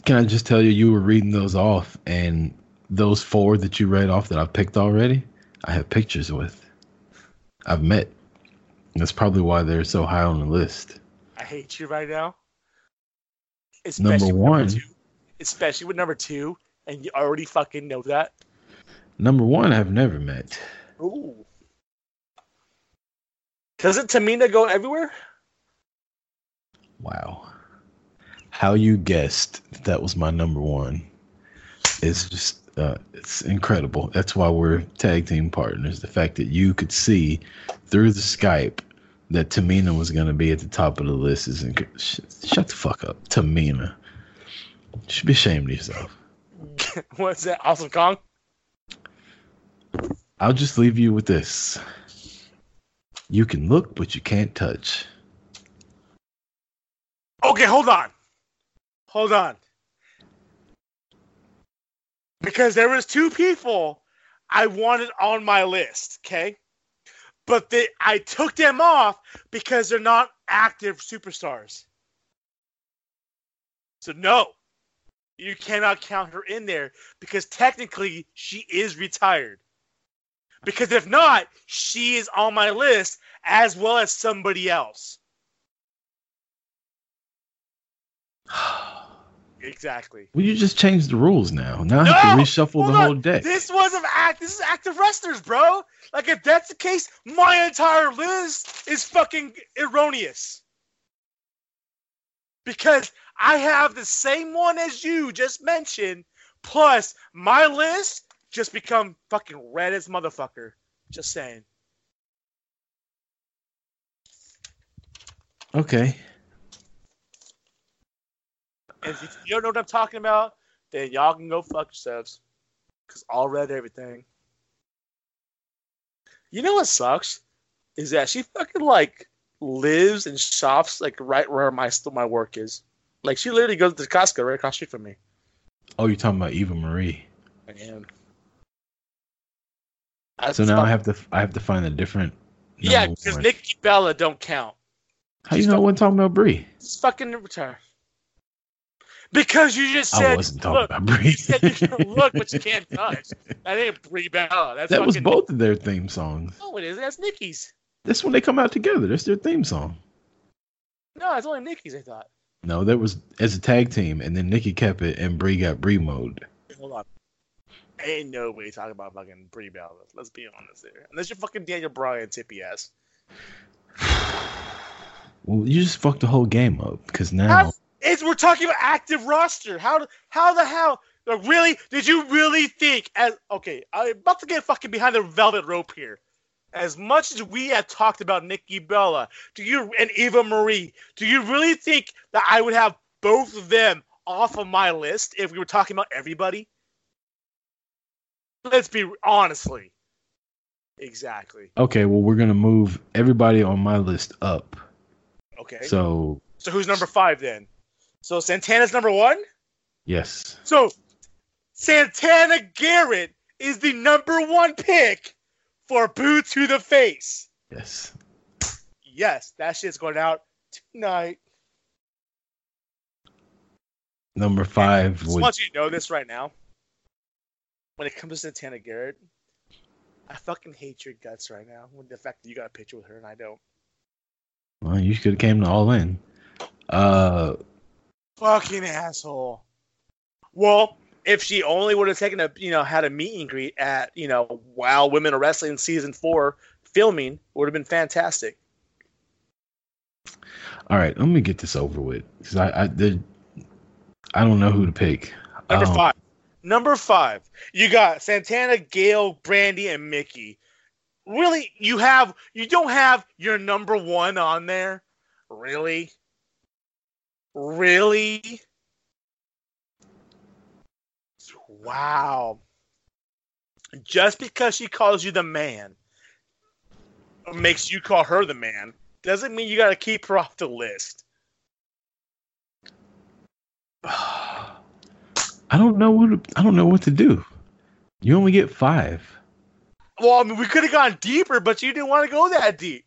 Can I just tell you, you were reading those off, and those four that you read off that I've picked already, I have pictures with. I've met. That's probably why they're so high on the list. I hate you right now. Number with one. two. especially with number two, and you already fucking know that. Number one, I've never met. Ooh. Doesn't Tamina go everywhere? Wow. How you guessed that, that was my number one is just uh, it's incredible. That's why we're tag team partners. The fact that you could see through the Skype that Tamina was going to be at the top of the list is inc- sh- shut the fuck up, Tamina. You should be ashamed of yourself. What's that? Awesome Kong? I'll just leave you with this. You can look, but you can't touch. Okay, hold on. Hold on. Because there was two people I wanted on my list, okay? But they, I took them off because they're not active superstars. So no, you cannot count her in there because technically she is retired. Because if not, she is on my list as well as somebody else. Exactly. Well, you just changed the rules now. Now I have to reshuffle Hold the on. whole deck. This wasn't act. This is active wrestlers, bro. Like if that's the case, my entire list is fucking erroneous. Because I have the same one as you just mentioned, plus my list just become fucking red as motherfucker. Just saying. Okay. And if you don't know what I'm talking about, then y'all can go fuck yourselves. Cause I'll read everything. You know what sucks? Is that she fucking like lives and shops like right where my still my work is. Like she literally goes to Costco right across the street from me. Oh, you're talking about Eva Marie. i And So now I have to I have to find a different. Yeah, because. Nikki Bella don't count. How you know I wasn't talking about Brie? It's fucking retire. Because you just I said wasn't talking look, about Brie. you said you can look but you can't touch. That ain't Brie Bella. That's that was both of their theme songs. No, it is. That's Nikki's. That's when they come out together. That's their theme song. No, it's only Nikki's. I thought. No, that was as a tag team, and then Nikki kept it, and Brie got Brie mode. Hold on. Ain't nobody talking about fucking Brie Bella. Let's be honest there. Unless you're fucking Daniel Bryan tippy ass. Well, you just fucked the whole game up because now How, it's, we're talking about active roster. How how the hell? Like, really? Did you really think as okay? I'm about to get fucking behind the velvet rope here. As much as we have talked about Nikki Bella, do you and Eva Marie, do you really think that I would have both of them off of my list if we were talking about everybody? Let's be honestly. Exactly. okay, well we're gonna move everybody on my list up. Okay. So, So who's number five then? So Santana's number one. yes, So Santana Garrett is the number one pick for boot to the face. yes. Yes, that shit's going out tonight. Number five Just would want you to know this right now. When it comes to Santana Garrett, I fucking hate your guts right now. With the fact that you got a picture with her and I don't. well, you should have came to all in. Uh, Fucking asshole. Well, if she only would have taken a, you know, had a meet and greet at, you know, Wow Women Are Wrestling season four filming, would have been fantastic. all right, let me get this over with because I I did. I don't know who to pick. Number Um, five. Number five. You got Santana, Gail, Brandi, and Mickie. Really, you have you don't have your number one on there? Really? Really? Wow. Just because she calls you the man or makes you call her the man doesn't mean you gotta keep her off the list. I don't know what I don't know what to do. You only get five. Well, I mean, we could have gone deeper, but you didn't want to go that deep.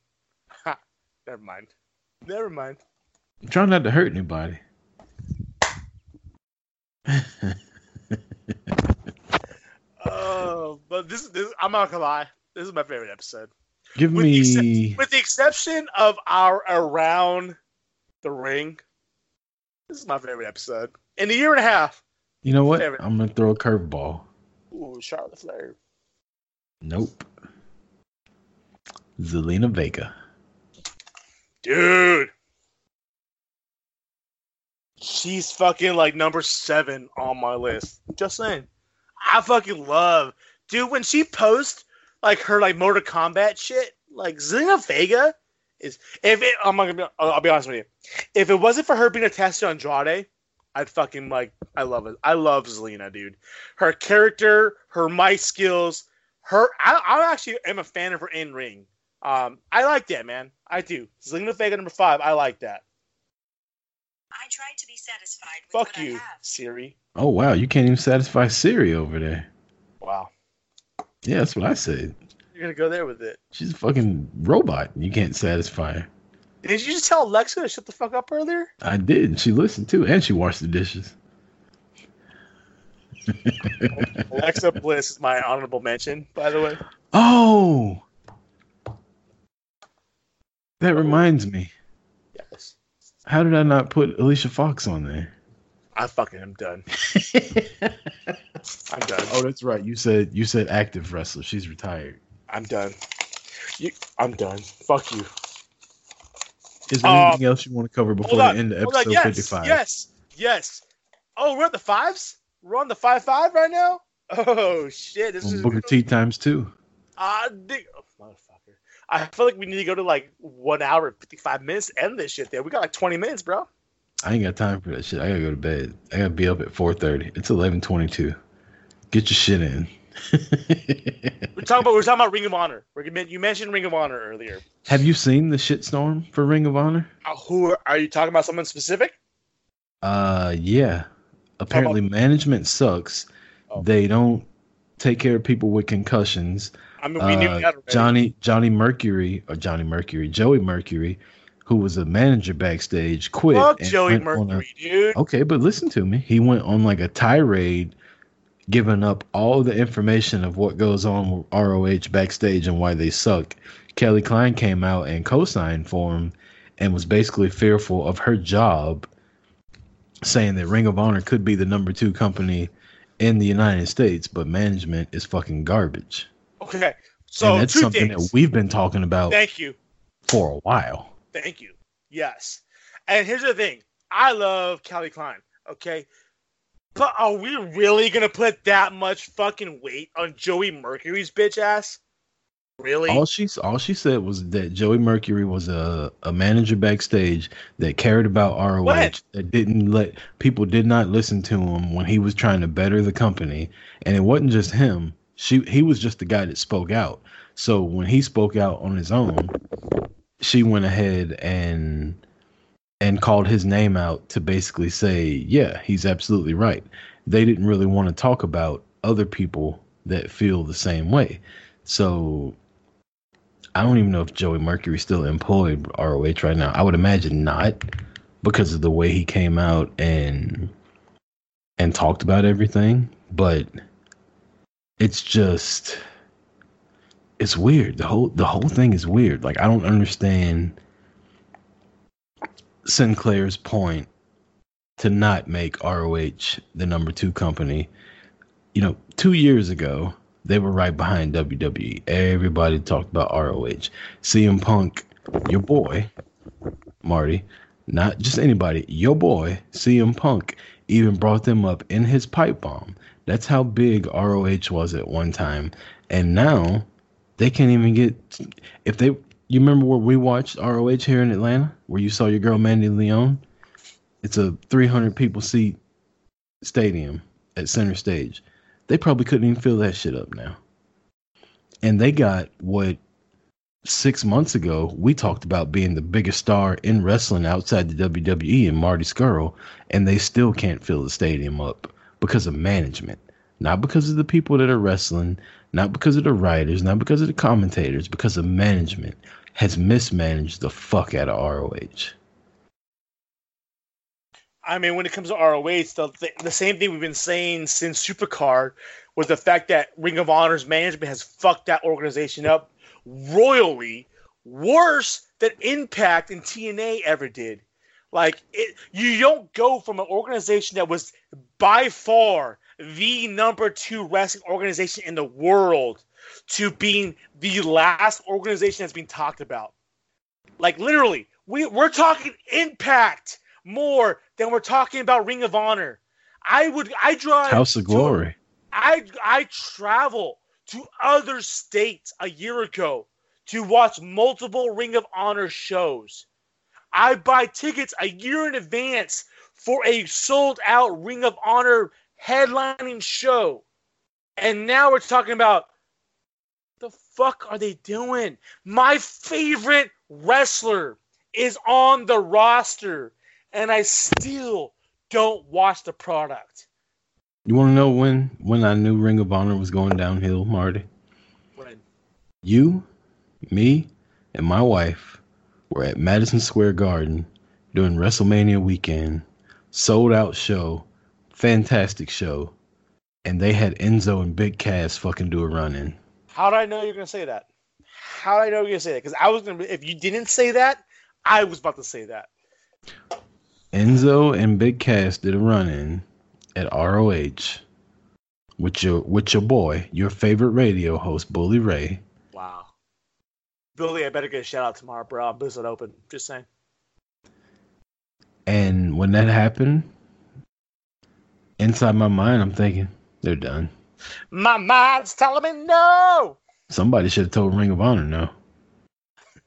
Ha, Never mind. Never mind. I'm trying not to hurt anybody. Oh, but this, this I'm not gonna lie. This is my favorite episode. Give With the, me with the exception of our around the ring, this is my favorite episode in a year and a half. You know what? favorite. I'm gonna throw a curveball. Ooh, Charlotte Flair. Nope. Zelina Vega. Dude. She's fucking like number seven on my list. Just saying. I fucking love. Dude, when she posts like her like Mortal Kombat shit, like Zelina Vega is if it I'm gonna be I'll, I'll be honest with you. If it wasn't for her being attached to Andrade, I'd fucking like I love it. I love Zelina, dude. Her character, her mic skills, her I, I actually am a fan of her in ring. Um, I like that, man. I do. Zelina Vega number five. I like that. I tried to be satisfied with Fuck what I you, have. Siri. Oh wow, you can't even satisfy Siri over there. Wow, Yeah, that's what I said. you're gonna go there with it. She's a fucking robot. You can't satisfy her. Did you just tell Alexa to shut the fuck up earlier? I did. and She listened too, and she washed the dishes. Alexa Bliss is my honorable mention, by the way. Oh, that reminds me. Yes, How did I not put Alicia Fox on there? I fucking am done. I'm done. Oh, that's right. You said you said active wrestler. She's retired. I'm done. You, I'm done. Fuck you. Is there Uh, anything else you want to cover before Hold the end of episode on. Yes. 55? Yes. Yes. Oh, we're at the fives. We're on the five five right now. Oh shit! This Well, is Booker T times two. Ah, dig- oh, motherfucker. I feel like we need to go to like one hour and 55 minutes to end this shit there. We got like 20 minutes, bro. I ain't got time for that shit. I gotta go to bed. I gotta be up at 4:30. It's 11:22. Get your shit in. We're talking about we're talking about Ring of Honor. We're, you mentioned Ring of Honor earlier. Have you seen the shitstorm for Ring of Honor? Uh, who are, are you talking about? Someone specific? Uh, yeah. Apparently, management sucks. Oh. They don't take care of people with concussions. I mean, we knew Uh, that already. Johnny Johnny Mercury or Johnny Mercury, Joey Mercury, who was a manager backstage, quit. Fuck Joey on a- Mercury, dude. Okay, but listen to me. He went on like a tirade, giving up all the information of what goes on with ROH backstage and why they suck. Kelly Klein came out and co-signed for him, and was basically fearful of her job, saying that Ring of Honor could be the number two company in the United States, but management is fucking garbage. Okay, so and that's something things. that we've been talking about Thank you. for a while. Thank you. Yes. And here's the thing. I love Kelly Klein. Okay. But are we really gonna put that much fucking weight on Joey Mercury's bitch ass? Really? All she all she said was that Joey Mercury was a, a manager backstage that cared about ROH What? that didn't let people did not listen to him when he was trying to better the company. And it wasn't just him. She he was just the guy that spoke out. So when he spoke out on his own, she went ahead and and called his name out to basically say, yeah, he's absolutely right. They didn't really want to talk about other people that feel the same way. So I don't even know if Joey Mercury still employed ROH right now. I would imagine not because of the way he came out and and talked about everything, but it's just it's weird. The whole the whole thing is weird. Like I don't understand Sinclair's point to not make ROH the number 2 company. You know, 2 years ago, they were right behind WWE. Everybody talked about ROH. CM Punk, your boy, Marty, not just anybody, your boy, CM Punk, even brought them up in his pipe bomb. That's how big ROH was at one time. And now they can't even get if they you remember where we watched ROH here in Atlanta, where you saw your girl Mandy Leon? It's a 300 people seat stadium at center stage. They probably couldn't even fill that shit up now. And they got what six months ago we talked about being the biggest star in wrestling outside the WWE and Marty Scurll, and they still can't fill the stadium up because of management, not because of the people that are wrestling, not because of the writers, not because of the commentators, because of management has mismanaged the fuck out of ROH. I mean, when it comes to ROH, the, the same thing we've been saying since Supercard was the fact that Ring of Honor's management has fucked that organization up royally, worse than Impact and TNA ever did. Like, it, you don't go from an organization that was by far the number two wrestling organization in the world to being the last organization that's being talked about. Like, literally, we, we're talking Impact more than we're talking about Ring of Honor. I would I drive House of to- Glory. I I travel to other states a year ago to watch multiple Ring of Honor shows. I buy tickets a year in advance for a sold out Ring of Honor headlining show. And now we're talking about the fuck are they doing? My favorite wrestler is on the roster and I still don't watch the product. You want to know when when I knew Ring of Honor was going downhill, Marty? When You, me, and my wife were at Madison Square Garden during WrestleMania weekend, sold out show, fantastic show, and they had Enzo and Big Cass fucking do a run in. How did I know you're gonna say that? How did I know you're gonna say that? Because I was gonna. If you didn't say that, I was about to say that. Enzo and Big Cass did a run in at ROH with your with your boy, your favorite radio host, Bully Ray. Billy, I better get a shout out tomorrow, bro. Boost it open. Just saying. And when that happened, inside my mind, I'm thinking they're done. My mind's telling me no. Somebody should have told Ring of Honor no.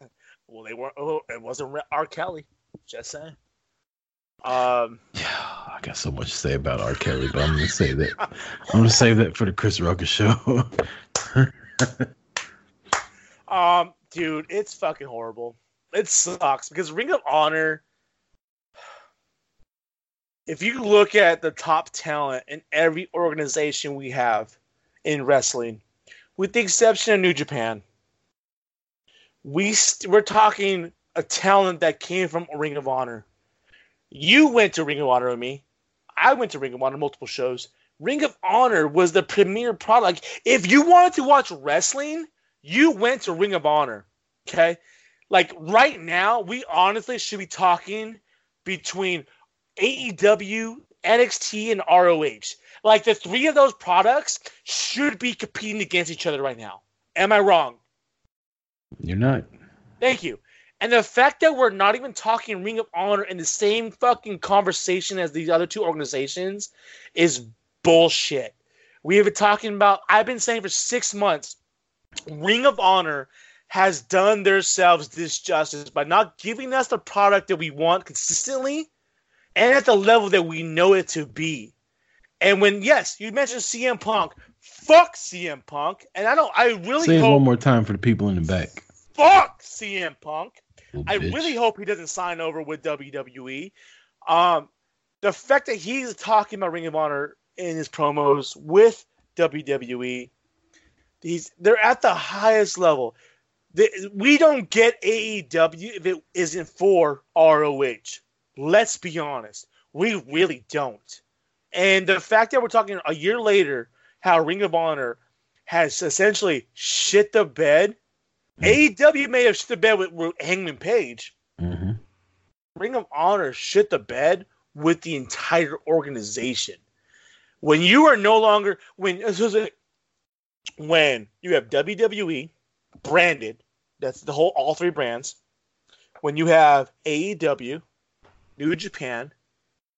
Well, they weren't. Oh, it wasn't R. Kelly. Just saying. Um. Yeah, I got so much to say about R. Kelly, but I'm gonna say that. I'm gonna save that for the Chris Rucker show. Um, dude, it's fucking horrible. It sucks because Ring of Honor. If you look at the top talent in every organization we have in wrestling, with the exception of New Japan, we st- we're talking a talent that came from Ring of Honor. You went to Ring of Honor with me. I went to Ring of Honor multiple shows. Ring of Honor was the premier product. If you wanted to watch wrestling, you went to Ring of Honor. Okay? Like right now, we honestly should be talking between AEW, NXT, and ROH. Like the three of those products should be competing against each other right now. Am I wrong? You're not. Thank you. And the fact that we're not even talking Ring of Honor in the same fucking conversation as these other two organizations is bullshit. We have been talking about, I've been saying for six months, Ring of Honor has done themselves this justice by not giving us the product that we want consistently and at the level that we know it to be. And when, yes, you mentioned CM Punk, fuck CM Punk. And I don't, I really Say it hope one more time for the people in the back. fuck CM Punk. little I bitch. really hope he doesn't sign over with WWE. Um, the fact that he's talking about Ring of Honor in his promos with WWE, he's they're at the highest level. The- we don't get AEW if it isn't for ROH. Let's be honest, we really don't. And the fact that we're talking a year later, how Ring of Honor has essentially shit the bed. AEW may have shit the bed with, with Hangman Page. Mhm. Ring of Honor shit the bed with the entire organization. When you are no longer when this was a- when you have WWE branded, that's the whole all three brands. When you have AEW, New Japan,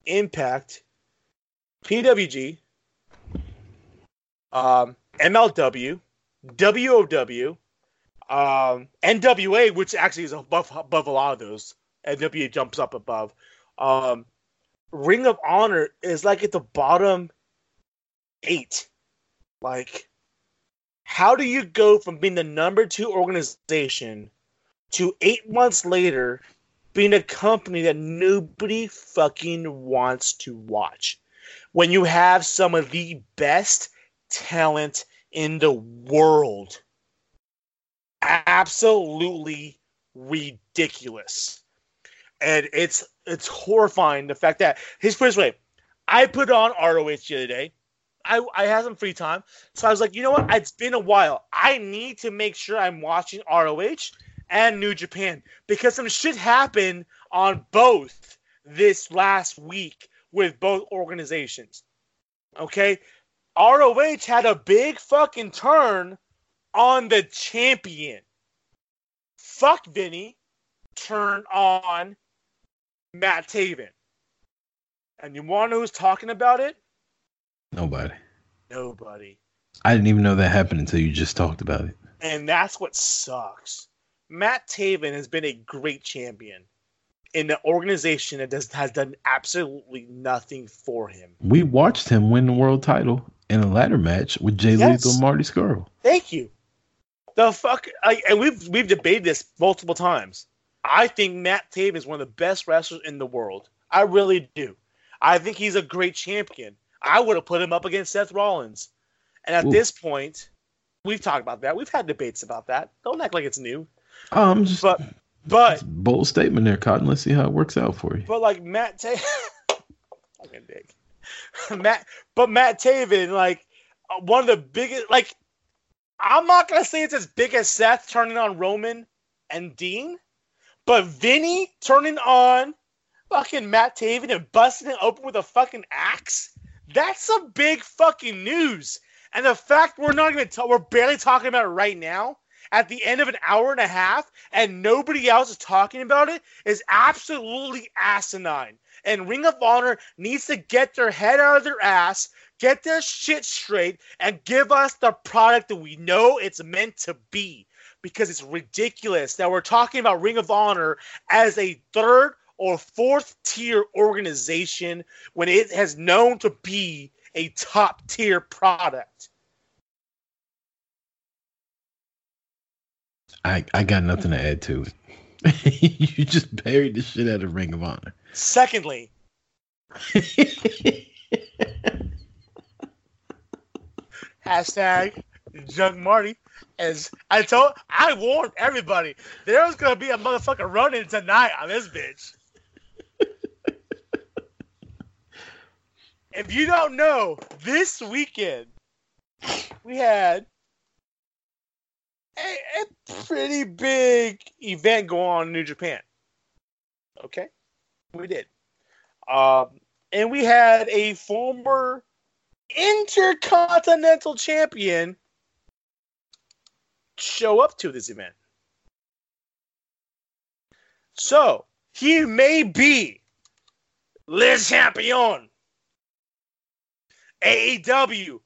Impact, PWG, um, MLW, WOW, um, NWA, which actually is above above a lot of those. NWA jumps up above. Um, Ring of Honor is like at the bottom eight. Like, how do you go from being the number two organization to eight months later being a company that nobody fucking wants to watch? when you have some of the best talent in the world. Absolutely ridiculous. And it's it's horrifying the fact that his first way. I put on ROH the other day. I, I had some free time. So I was like, you know what? It's been a while. I need to make sure I'm watching ROH and New Japan because some shit happened on both this last week with both organizations. Okay? ROH had a big fucking turn on the champion. Fuck Vinny. Turn on Matt Taven. And you want to know who's talking about it? Nobody. Nobody. I didn't even know that happened until you just talked about it. And that's what sucks. Matt Taven has been a great champion in an organization that does, has done absolutely nothing for him. We watched him win the world title in a ladder match with Jay Yes. Lethal and Marty Scurll. Thank you. The fuck, I, and we've we've debated this multiple times. I think Matt Taven is one of the best wrestlers in the world. I really do. I think he's a great champion. I would have put him up against Seth Rollins. And at Ooh. this point, we've talked about that. We've had debates about that. Don't act like it's new. I'm just But but bold statement there, Cotton. Let's see how it works out for you. But like Matt Taven, fucking dick. Matt, but Matt Taven, like uh, one of the biggest, like I'm not gonna say it's as big as Seth turning on Roman and Dean, but Vinny turning on fucking Matt Taven and busting it open with a fucking axe. That's some big fucking news. And the fact we're not even ta- we're barely talking about it right now at the end of an hour and a half and nobody else is talking about it is absolutely asinine. And Ring of Honor needs to get their head out of their ass, get their shit straight, and give us the product that we know it's meant to be. Because it's ridiculous that we're talking about Ring of Honor as a third or fourth tier organization when it has known to be a top tier product. I, I got nothing to add to it. you just buried the shit out of Ring of Honor. Secondly, hashtag Jug Marty. As I told, I warned everybody there was gonna be a motherfucker running tonight on this bitch. If you don't know, this weekend we had a, a pretty big event go on in New Japan. Okay, we did. Um, and we had a former intercontinental champion show up to this event. So he may be Le Champion, AEW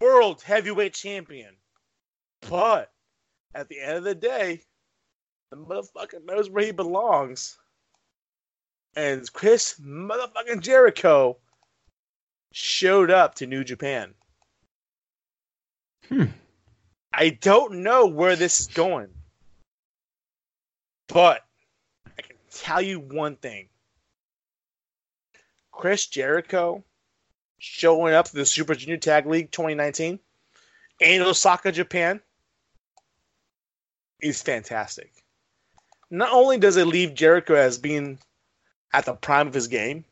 World Heavyweight Champion, but at the end of the day, the motherfucker knows where he belongs. And Chris motherfucking Jericho showed up to New Japan. Hmm. I don't know where this is going. But I can tell you one thing. Chris Jericho showing up the Super Junior Tag League 2019 in Osaka, Japan is fantastic. Not only does it leave Jericho as being at the prime of his game,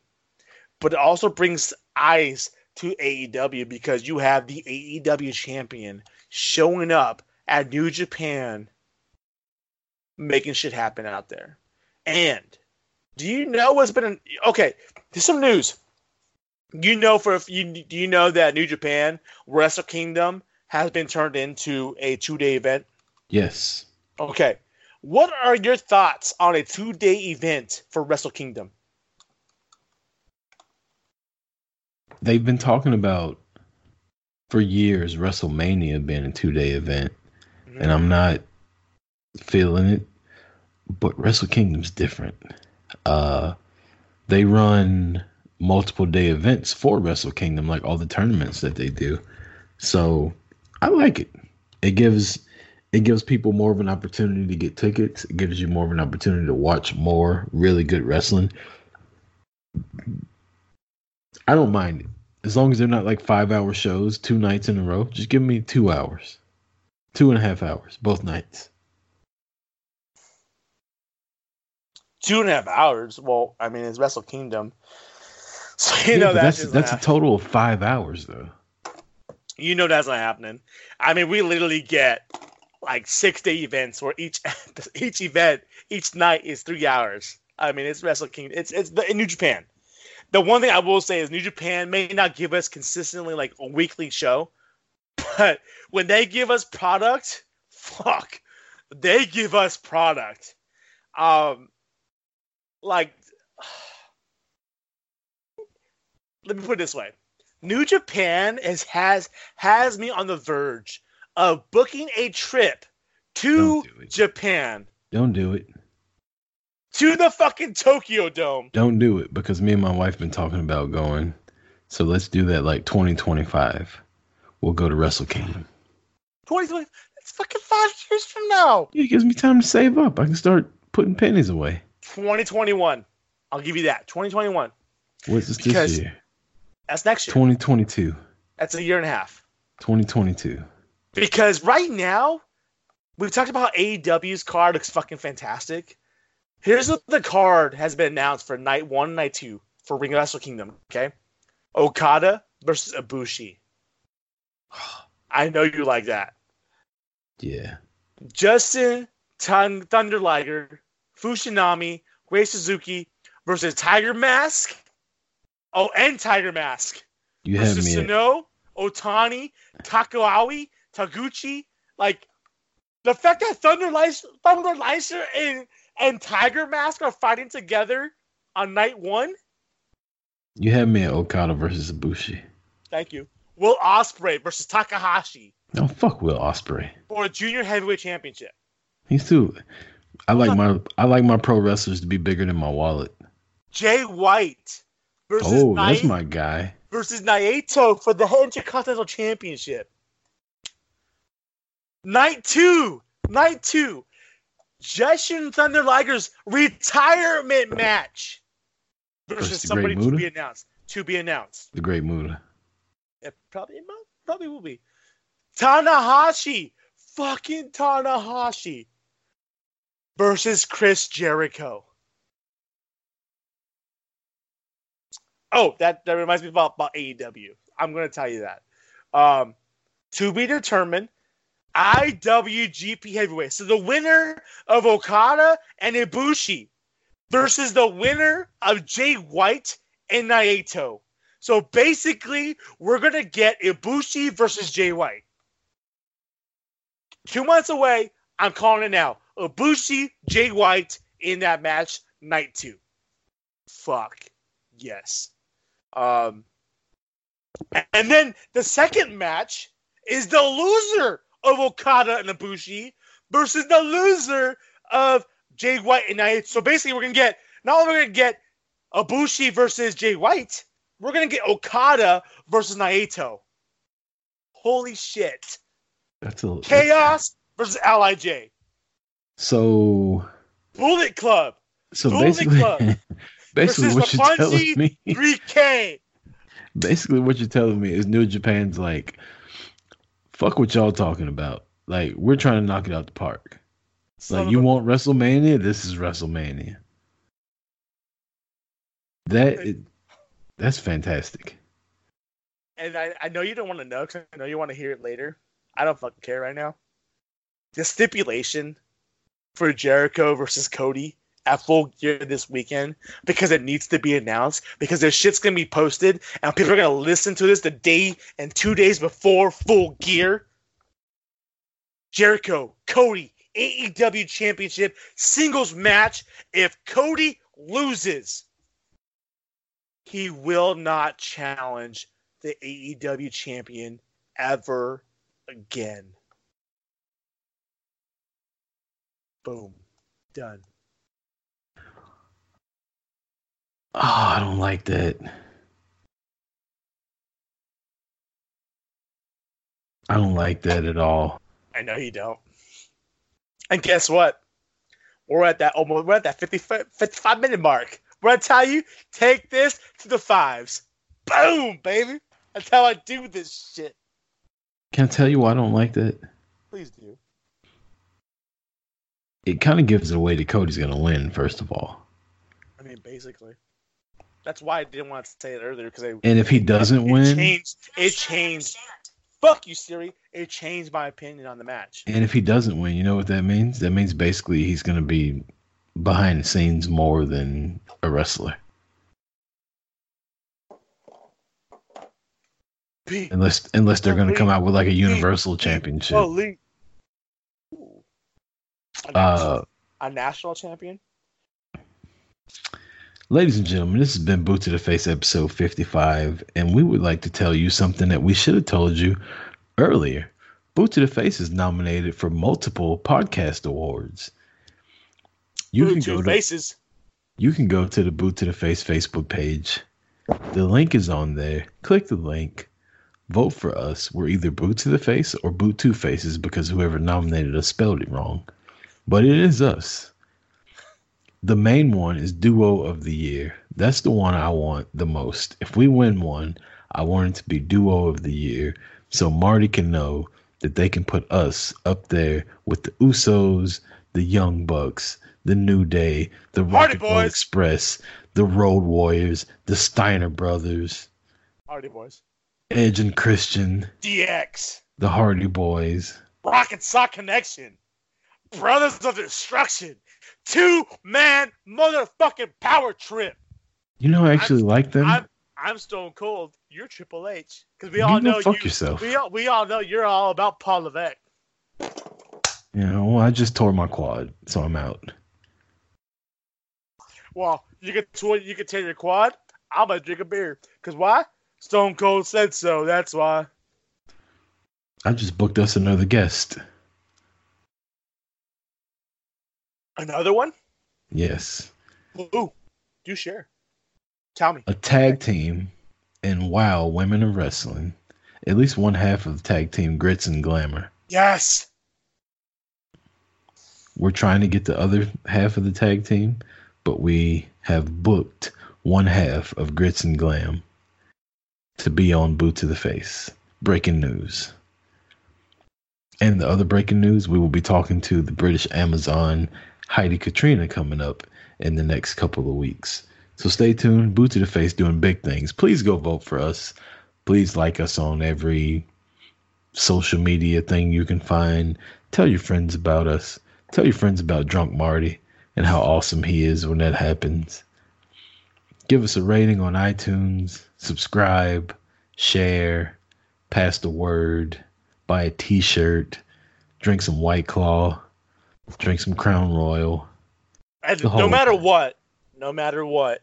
but it also brings eyes to AEW because you have the AEW champion showing up at New Japan, making shit happen out there. And do you know what's been an, okay? There's some news. You know for you do you know that New Japan Wrestle Kingdom has been turned into a two day event? Yes. Okay. What are your thoughts on a two day event for Wrestle Kingdom? They've been talking about for years WrestleMania being a two day event, and I'm not feeling it. But Wrestle Kingdom's different. Uh, they run multiple day events for Wrestle Kingdom, like all the tournaments that they do. So I like it. It gives it gives people more of an opportunity to get tickets. It gives you more of an opportunity to watch more really good wrestling. I don't mind it. As long as they're not like five hour shows, two nights in a row, just give me two hours, two and a half hours, both nights. Two and a half hours. Well, I mean, it's Wrestle Kingdom, so you Yeah, know that's that's a total of five hours though. you know that's not happening. I mean, we literally get like six day events where each each event each night is three hours. I mean, it's Wrestle Kingdom. It's it's the, in New Japan. The one thing I will say is New Japan may not give us consistently like a weekly show, but when they give us product, fuck, they give us product. Um, like, let me put it this way: New Japan is has has me on the verge of booking a trip to Don't do. Japan Don't do it. to the fucking Tokyo Dome. Don't do it because me and my wife been talking about going. So let's do that like 2025. We'll go to Wrestle Kingdom. 2020. That's fucking five years from now. It gives me time to save up. I can start putting pennies away. 2021. I'll give you that. 2021. What's this Because- this year? That's next year. 2022. That's a year and a half. 2022. Because right now, we've talked about AEW's card looks fucking fantastic. Here's what the card has been announced for night one, night two for Ring of Wrestle Kingdom. Okay, Okada versus Ibushi. I know you like that. Yeah. Jushin Thun- Thunder Liger, Fujinami, Ray Suzuki versus Tiger Mask. Oh, and Tiger Mask You versus me Sano, Otani, Takaiwa, Taguchi. Like the fact that Thunder Liger, Thunder Liger and and Tiger Mask are fighting together on night one. you had me at Okada versus Ibushi. Thank you. Will Ospreay versus Takahashi No, fuck Will Ospreay. for a junior heavyweight championship. He's too. I like my I like my pro wrestlers to be bigger than my wallet. Jay White versus Oh, that's my guy. versus Naito for the Intercontinental Championship. Night two, night two, Jushin Thunder Liger's retirement match versus Versus somebody to be announced. To be announced. The Great Muta. It probably it might- probably will be. Tanahashi, fucking Tanahashi versus Chris Jericho. Oh, that, that reminds me about, about AEW. I'm gonna tell you that. Um, to be determined, IWGP Heavyweight. So the winner of Okada and Ibushi versus the winner of Jay White and Naito. So basically, we're gonna get Ibushi versus Jay White. Two months away. I'm calling it now. Ibushi, Jay White in that match, night two. Fuck yes. Um, and then the second match is the loser of Okada and Ibushi versus the loser of Jay White and Naito. So basically, we're gonna get not only we're gonna get Ibushi versus Jay White, we're gonna get Okada versus Naito. Holy shit! That's a Chaos versus Lij. So Bullet Club so Bullet basically Club basically what you're telling me 3K. basically what you're telling me is New Japan's like fuck what y'all talking about. Like we're trying to knock it out the park. Son Like you a- want WrestleMania? This is WrestleMania. That is, that's fantastic. and I, I know you don't want to know because I know you want to hear it later. I don't fucking care right now. The stipulation for Jericho versus Cody at full gear this weekend because it needs to be announced because their shit's gonna be posted and people are gonna listen to this the day and two days before full gear. Jericho, Cody, AEW Championship singles match. If Cody loses, he will not challenge the AEW champion ever again. Boom. Done. Oh, I don't like that. I don't like that at all. I know you don't. And guess what? We're at that almost we're at that 50, 55 minute mark. We're gonna tell you, take this to the fives. Boom, baby. That's how I do this shit. Can I tell you why I don't like that? Please do. It kind of gives it away that Cody's gonna win. First of all, I mean, basically. That's why I didn't want to say it earlier because and if he doesn't it win, changed. It changed. Fuck you, Siri. It changed my opinion on the match. and if he doesn't win, you know what that means? That means basically he's gonna be behind the scenes more than a wrestler, unless unless they're gonna come out with like a Universal Championship. Lee. Ooh. A, Uh, a national champion? Ladies and gentlemen, this has been Boot to the Face episode 55, and we would like to tell you something that we should have told you earlier. Boot to the Face is nominated for multiple podcast awards. You Blue can go to faces. you can go to the Boot to the Face Facebook page. The link is on there. Click the link. Vote for us. We're either Boot to the Face or Boot Two Faces because whoever nominated us spelled it wrong. But it is us. The main one is Duo of the Year. That's the one I want the most. If we win one, I want it to be Duo of the Year so Marty can know that they can put us up there with the Usos, the Young Bucks, the New Day, the Hardy Rocket Boys. Express, the Road Warriors, the Steiner Brothers, Hardy Boys. Edge and Christian, DX. the Hardy Boys. Rocket Sock Connection. Brothers of Destruction. Two man motherfucking power trip. You know, I actually like them. I'm I'm Stone Cold. You're Triple H. Because we You all know fuck you. yourself. We all, we all know you're all about Paul Levesque. you know, well, I just tore my quad, so I'm out. Well, you can tw- you can tear your quad. I'm gonna drink a beer. Cause why? Stone Cold said so. That's why. I just booked us another guest. Another one? Yes. Ooh, do share. Tell me. A tag team in WoW Women of Wrestling. At least one half of the tag team Grits and Glamour. Yes. We're trying to get the other half of the tag team, but we have booked one half of Grits and Glam to be on Boot to the Face. Breaking news. And the other breaking news, we will be talking to the British Amazon Heidi Katrina coming up in the next couple of weeks. So stay tuned. Boot to the Face doing big things. Please go vote for us. Please like us on every social media thing you can find. Tell your friends about us. Tell your friends about Drunk Marty and how awesome he is when that happens. Give us a rating on iTunes, subscribe, share, pass the word, buy a t shirt, drink some White Claw, drink some Crown Royal. No matter what, no matter what,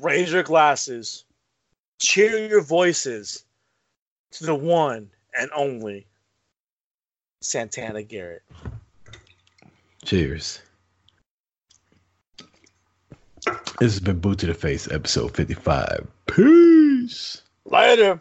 raise your glasses, cheer your voices to the one and only Santana Garrett. Cheers. This has been Boot to the Face, episode 55. Peace. Later.